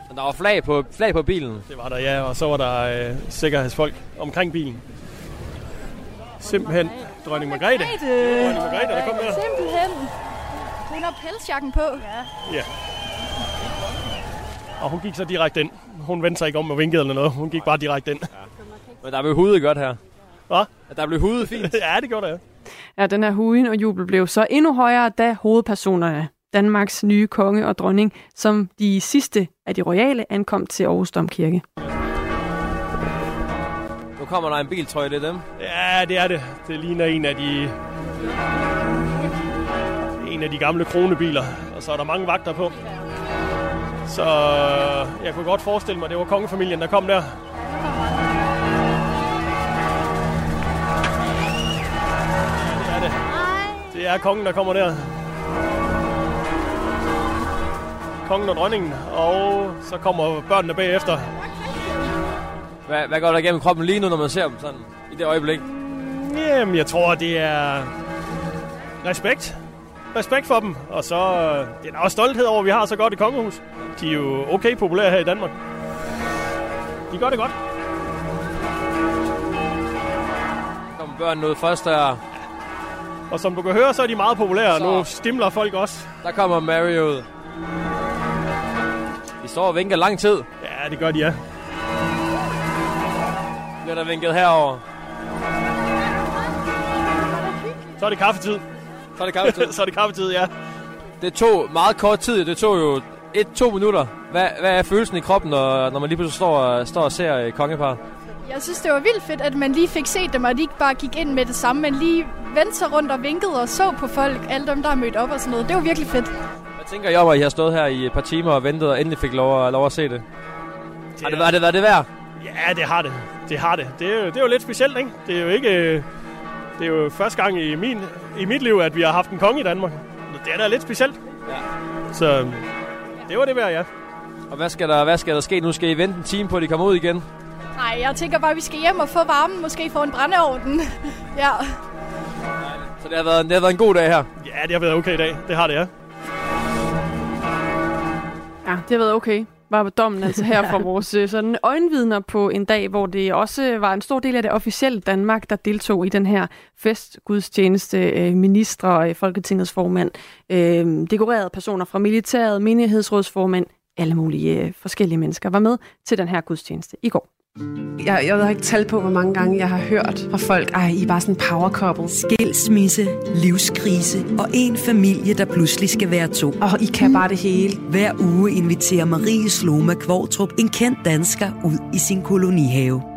Så Der var flag på, flag på bilen. det var der, ja. Og så var der øh, sikkerhedsfolk omkring bilen. Simpelthen dronning Margrethe. Margrethe. Dronning Margrethe, der kom der. Simpelthen. Hun har pelsjakken på. Ja. Ja. Og hun gik så direkte ind. Hun vendte sig ikke om og vinkede eller noget. Hun gik bare direkte ind. Men der blev hudet godt her. Hvad? Der blev hudet fint. ja, det gjorde det, ja. Den her hugen og jubel blev så endnu højere, da hovedpersonerne, Danmarks nye konge og dronning, som de sidste af de royale, ankom til Aarhus Domkirke. Nu kommer der en bil, tror jeg, det er dem. Ja, det er det. Det ligner en af de... En af de gamle kronebiler. Og så er der mange vagter på. Så jeg kunne godt forestille mig, at det var kongefamilien, der kom der. Det er kongen, der kommer der. Kongen og dronningen, og så kommer børnene bagefter. Hvad, hvad går der igennem kroppen lige nu, når man ser dem sådan i det øjeblik? Jamen, jeg tror, det er respekt. Respekt for dem. Og så øh, det er også stolthed over, at vi har så godt et kongehus. De er jo okay populære her i Danmark. De gør det godt. Kommer børnene ud først der. Og som du kan høre, så er de meget populære. Så. Nu stimler folk også. Der kommer Mary ud. De står og vinker lang tid. Ja, det gør de, ja. Bliver der vinket herover. Så er det kaffetid. Så er det kaffetid. så er det kaffetid, ja. Det tog meget kort tid. Det tog jo et, to minutter. Hvad, hvad er følelsen i kroppen, når, når man lige pludselig står, og- står og ser øh, kongepar? Jeg synes, det var vildt fedt, at man lige fik set dem, og de ikke bare gik ind med det samme, men lige vendte sig rundt og vinkede og så på folk, alle dem, der er mødt op og sådan noget. Det var virkelig fedt. Hvad tænker I om, at I har stået her i et par timer og ventet og endelig fik lov, at- lov at se det? Har det været det, været det værd? Ja, det har det. Det har det. Det er, jo, det er jo lidt specielt, ikke? Det er jo ikke... øh, Det er jo første gang i, min, i mit liv, at vi har haft en konge i Danmark. Det er da lidt specielt. Ja. Så det var det værd, ja. Og hvad skal, der, hvad skal der ske nu? Skal I vente en time på, at de kommer ud igen? Nej, jeg tænker bare, at vi skal hjem og få varmen, måske få en brændeovn. ja. Så det har været, det har været en god dag her. Ja, det har været okay i dag. Det har det, ja. Ja, det har været okay. Var dommen altså her fra vores øh, sådan øjenvidner på en dag, hvor det også var en stor del af det officielle Danmark, der deltog i den her festgudstjeneste. Øh, ministre, øh, Folketingets formand, øh, dekorerede personer fra militæret, menighedsrådsformand, alle mulige øh, forskellige mennesker var med til den her gudstjeneste i går. Jeg, jeg har ikke tal på, hvor mange gange jeg har hørt fra folk, ej, I er bare sådan power couple. Skilsmisse, livskrise og en familie, der pludselig skal være to. Og I kan bare det hele. Hver uge inviterer Marie Sloma Kvortrup en kendt dansker ud i sin kolonihave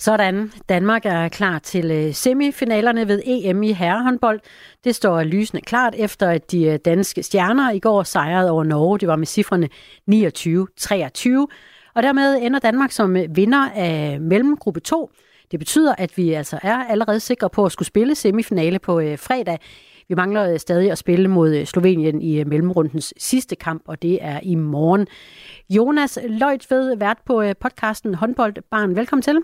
Sådan. Danmark er klar til øh, semifinalerne ved EM i herrehåndbold. Det står lysende klart efter, at de øh, danske stjerner i går sejrede over Norge. Det var med cifrene 29-23. Og dermed ender Danmark som øh, vinder af mellemgruppe 2. Det betyder, at vi altså er allerede sikre på at skulle spille semifinale på fredag. Vi mangler stadig at spille mod Slovenien i mellemrundens sidste kamp, og det er i morgen. Jonas Løjtved, vært på podcasten Håndbold Barn. Velkommen til.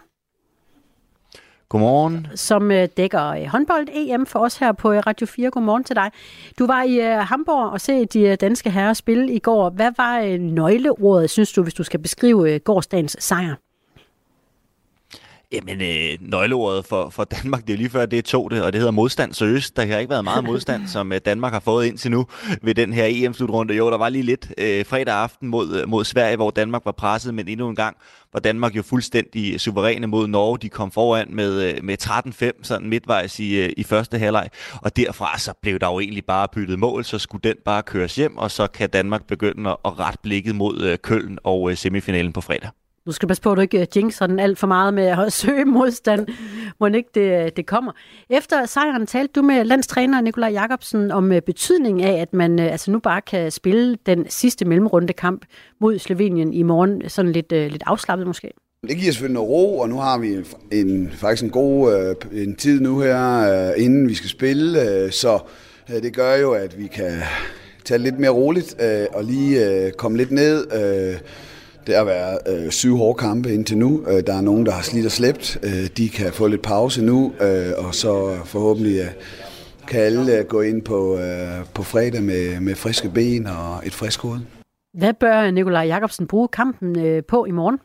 Godmorgen. Som øh, dækker øh, håndbold-EM for os her på øh, Radio 4. Godmorgen til dig. Du var i øh, Hamburg og se de øh, danske herrer spille i går. Hvad var øh, nøgleordet, synes du, hvis du skal beskrive øh, gårdsdagens sejr? Jamen, øh, nøgleordet for, for Danmark, det er lige før, det er to det, og det hedder modstand søges. Der har ikke været meget modstand, som øh, Danmark har fået indtil nu ved den her EM-slutrunde. Jo, der var lige lidt øh, fredag aften mod, mod Sverige, hvor Danmark var presset, men endnu en gang var Danmark jo fuldstændig suveræne mod Norge. De kom foran med, øh, med 13-5, sådan midtvejs i, øh, i første halvleg. Og derfra så blev der jo egentlig bare byttet mål, så skulle den bare køres hjem, og så kan Danmark begynde at rette blikket mod øh, Køln og øh, semifinalen på fredag nu skal passe på, at du ikke øh, jinxer den alt for meget med at søge modstand. Må ikke det, øh, det kommer. Efter sejren talte du med landstræner Nikolaj Jakobsen om øh, betydningen af, at man altså nu bare kan spille den sidste mellemrunde kamp mod Slovenien i morgen, sådan lidt, lidt afslappet måske. Det giver selvfølgelig noget ro, og nu har vi en, faktisk en god øh, en tid nu her, øh, inden vi skal spille, øh, så øh, det gør jo, at vi kan tage lidt mere roligt øh, og lige øh, komme lidt ned. Øh, det har været øh, syv hårde kampe indtil nu. Øh, der er nogen, der har slidt og slæbt. Øh, de kan få lidt pause nu, øh, og så forhåbentlig øh, kan alle øh, gå ind på, øh, på fredag med, med friske ben og et frisk hoved. Hvad bør Nikolaj Jakobsen bruge kampen øh, på i morgen?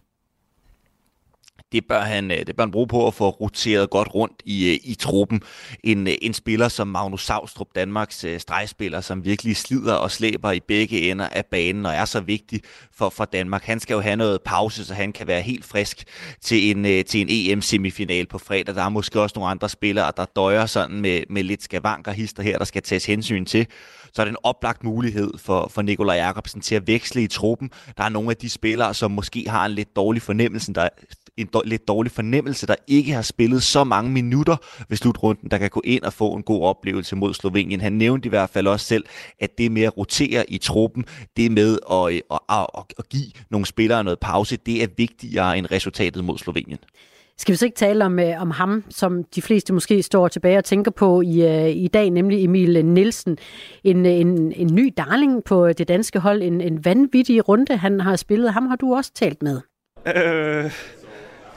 Det bør han, øh, det bør han bruge på at få roteret godt rundt i, øh, i truppen. En, øh, en spiller som Magnus Savstrup, Danmarks stregspiller, som virkelig slider og slæber i begge ender af banen og er så vigtig for, for Danmark. Han skal jo have noget pause, så han kan være helt frisk til en, til en EM-semifinal på fredag. Der er måske også nogle andre spillere, der døjer sådan med, med lidt skavanker hister her, der skal tages hensyn til så er det en oplagt mulighed for, for Nikolaj Jacobsen til at veksle i truppen. Der er nogle af de spillere, som måske har en lidt dårlig fornemmelse, der, en do, lidt dårlig fornemmelse, der ikke har spillet så mange minutter ved slutrunden, der kan gå ind og få en god oplevelse mod Slovenien. Han nævnte i hvert fald også selv, at det med at rotere i truppen, det med at, at, at, at, at give nogle spillere noget pause, det er vigtigere end resultatet mod Slovenien. Skal vi så ikke tale om, øh, om ham, som de fleste måske står tilbage og tænker på i, øh, i dag, nemlig Emil Nielsen. En, en, en ny darling på det danske hold, en, en vanvittig runde, han har spillet. Ham har du også talt med. Øh,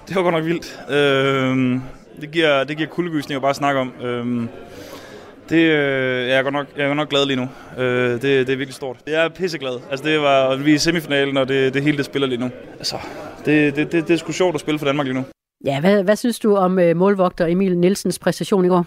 det var godt nok vildt. Øh, det giver, det giver kuldegysninger bare at snakke om. Øh, det, øh, jeg, er godt nok, jeg er godt nok glad lige nu. Øh, det, det er virkelig stort. Jeg er pisseglad. Altså, det var, vi er i semifinalen, og det, det hele det spiller lige nu. Altså, det, det, det, det er sgu sjovt at spille for Danmark lige nu. Ja, hvad, hvad synes du om øh, målvogter Emil Nielsens præstation i går?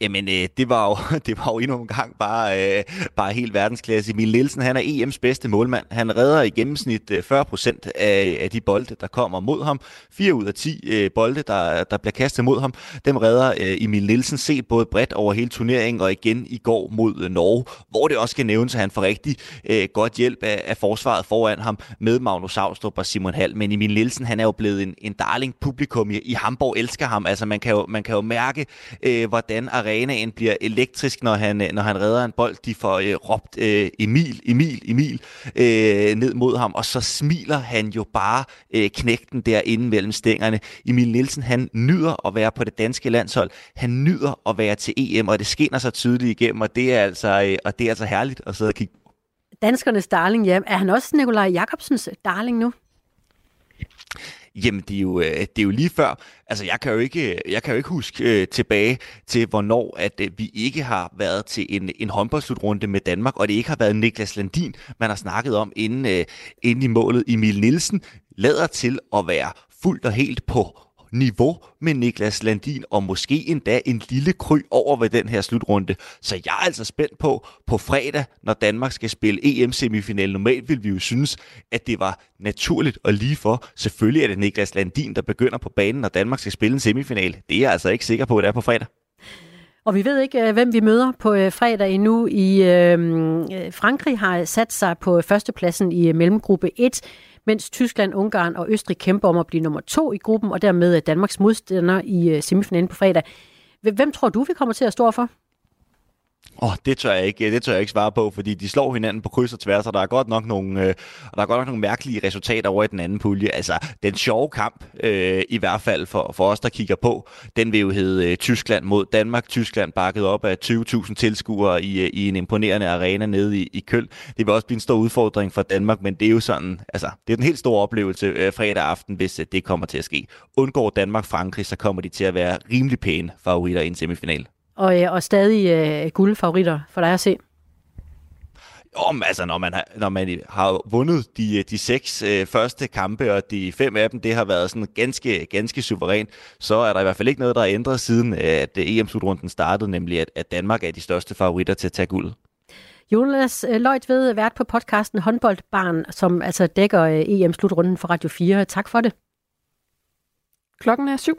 Jamen, øh, det, var jo, det var jo endnu en gang bare, øh, bare helt verdensklasse. Emil Nielsen, han er EM's bedste målmand. Han redder i gennemsnit øh, 40 procent af, af de bolde, der kommer mod ham. 4 ud af 10 øh, bolde, der, der bliver kastet mod ham, dem redder øh, Emil Nielsen set både bredt over hele turneringen og igen i går mod øh, Norge, hvor det også skal nævnes, at han får rigtig øh, godt hjælp af, af forsvaret foran ham med Magnus Saustrup og Simon Hall. Men Emil Nielsen, han er jo blevet en, en darling publikum i, i Hamburg, elsker ham. Altså, man kan jo, man kan jo mærke, øh, hvordan arenaen bliver elektrisk, når han, øh, når han redder en bold. De får øh, råbt øh, Emil, Emil, Emil øh, ned mod ham, og så smiler han jo bare øh, knægten derinde mellem stængerne. Emil Nielsen, han nyder at være på det danske landshold. Han nyder at være til EM, og det skinner sig tydeligt igennem, og det er altså, øh, og det er altså herligt at sidde og kigge Danskernes darling, ja. Er han også Nikolaj Jakobsens darling nu? Jamen, det er, jo, øh, det er jo lige før. Altså, jeg kan jo ikke, øh, jeg kan jo ikke huske øh, tilbage til, hvornår at øh, vi ikke har været til en, en håndboldslutrunde med Danmark, og det ikke har været Niklas Landin, man har snakket om inden, øh, inden i målet. Emil Nielsen lader til at være fuldt og helt på niveau med Niklas Landin, og måske endda en lille kry over ved den her slutrunde. Så jeg er altså spændt på, på fredag, når Danmark skal spille EM-semifinal. Normalt vil vi jo synes, at det var naturligt og lige for. Selvfølgelig er det Niklas Landin, der begynder på banen, når Danmark skal spille en semifinal. Det er jeg altså ikke sikker på, at det er på fredag. Og vi ved ikke, øh, hvem vi møder på øh, fredag endnu. I øh, Frankrig har sat sig på førstepladsen i øh, mellemgruppe 1 mens Tyskland, Ungarn og Østrig kæmper om at blive nummer to i gruppen, og dermed Danmarks modstander i øh, semifinalen på fredag. Hvem tror du, vi kommer til at stå for? Åh, oh, det tør jeg ikke, det tør jeg ikke svare på, fordi de slår hinanden på kryds og tværs, og der er godt nok nogle, øh, og der er godt nok nogle mærkelige resultater over i den anden pulje. Altså, den sjove kamp, øh, i hvert fald for, for os, der kigger på, den vil jo hedde øh, Tyskland mod Danmark. Tyskland bakket op af 20.000 tilskuere i, øh, i en imponerende arena nede i, i Køl. Det vil også blive en stor udfordring for Danmark, men det er jo sådan, altså, det er en helt stor oplevelse øh, fredag aften, hvis øh, det kommer til at ske. Undgår Danmark Frankrig, så kommer de til at være rimelig pæne favoritter i en semifinal og, øh, og stadig øh, guldfavoritter for dig at se? Jo, men altså, når man har, når man har vundet de, de seks øh, første kampe, og de fem af dem, det har været sådan ganske, ganske suverænt, så er der i hvert fald ikke noget, der er ændret siden, at EM-slutrunden startede, nemlig at, at Danmark er de største favoritter til at tage guld. Jonas øh, Løjt ved vært på podcasten Håndboldbarn, som altså dækker øh, EM-slutrunden for Radio 4. Tak for det. Klokken er syv.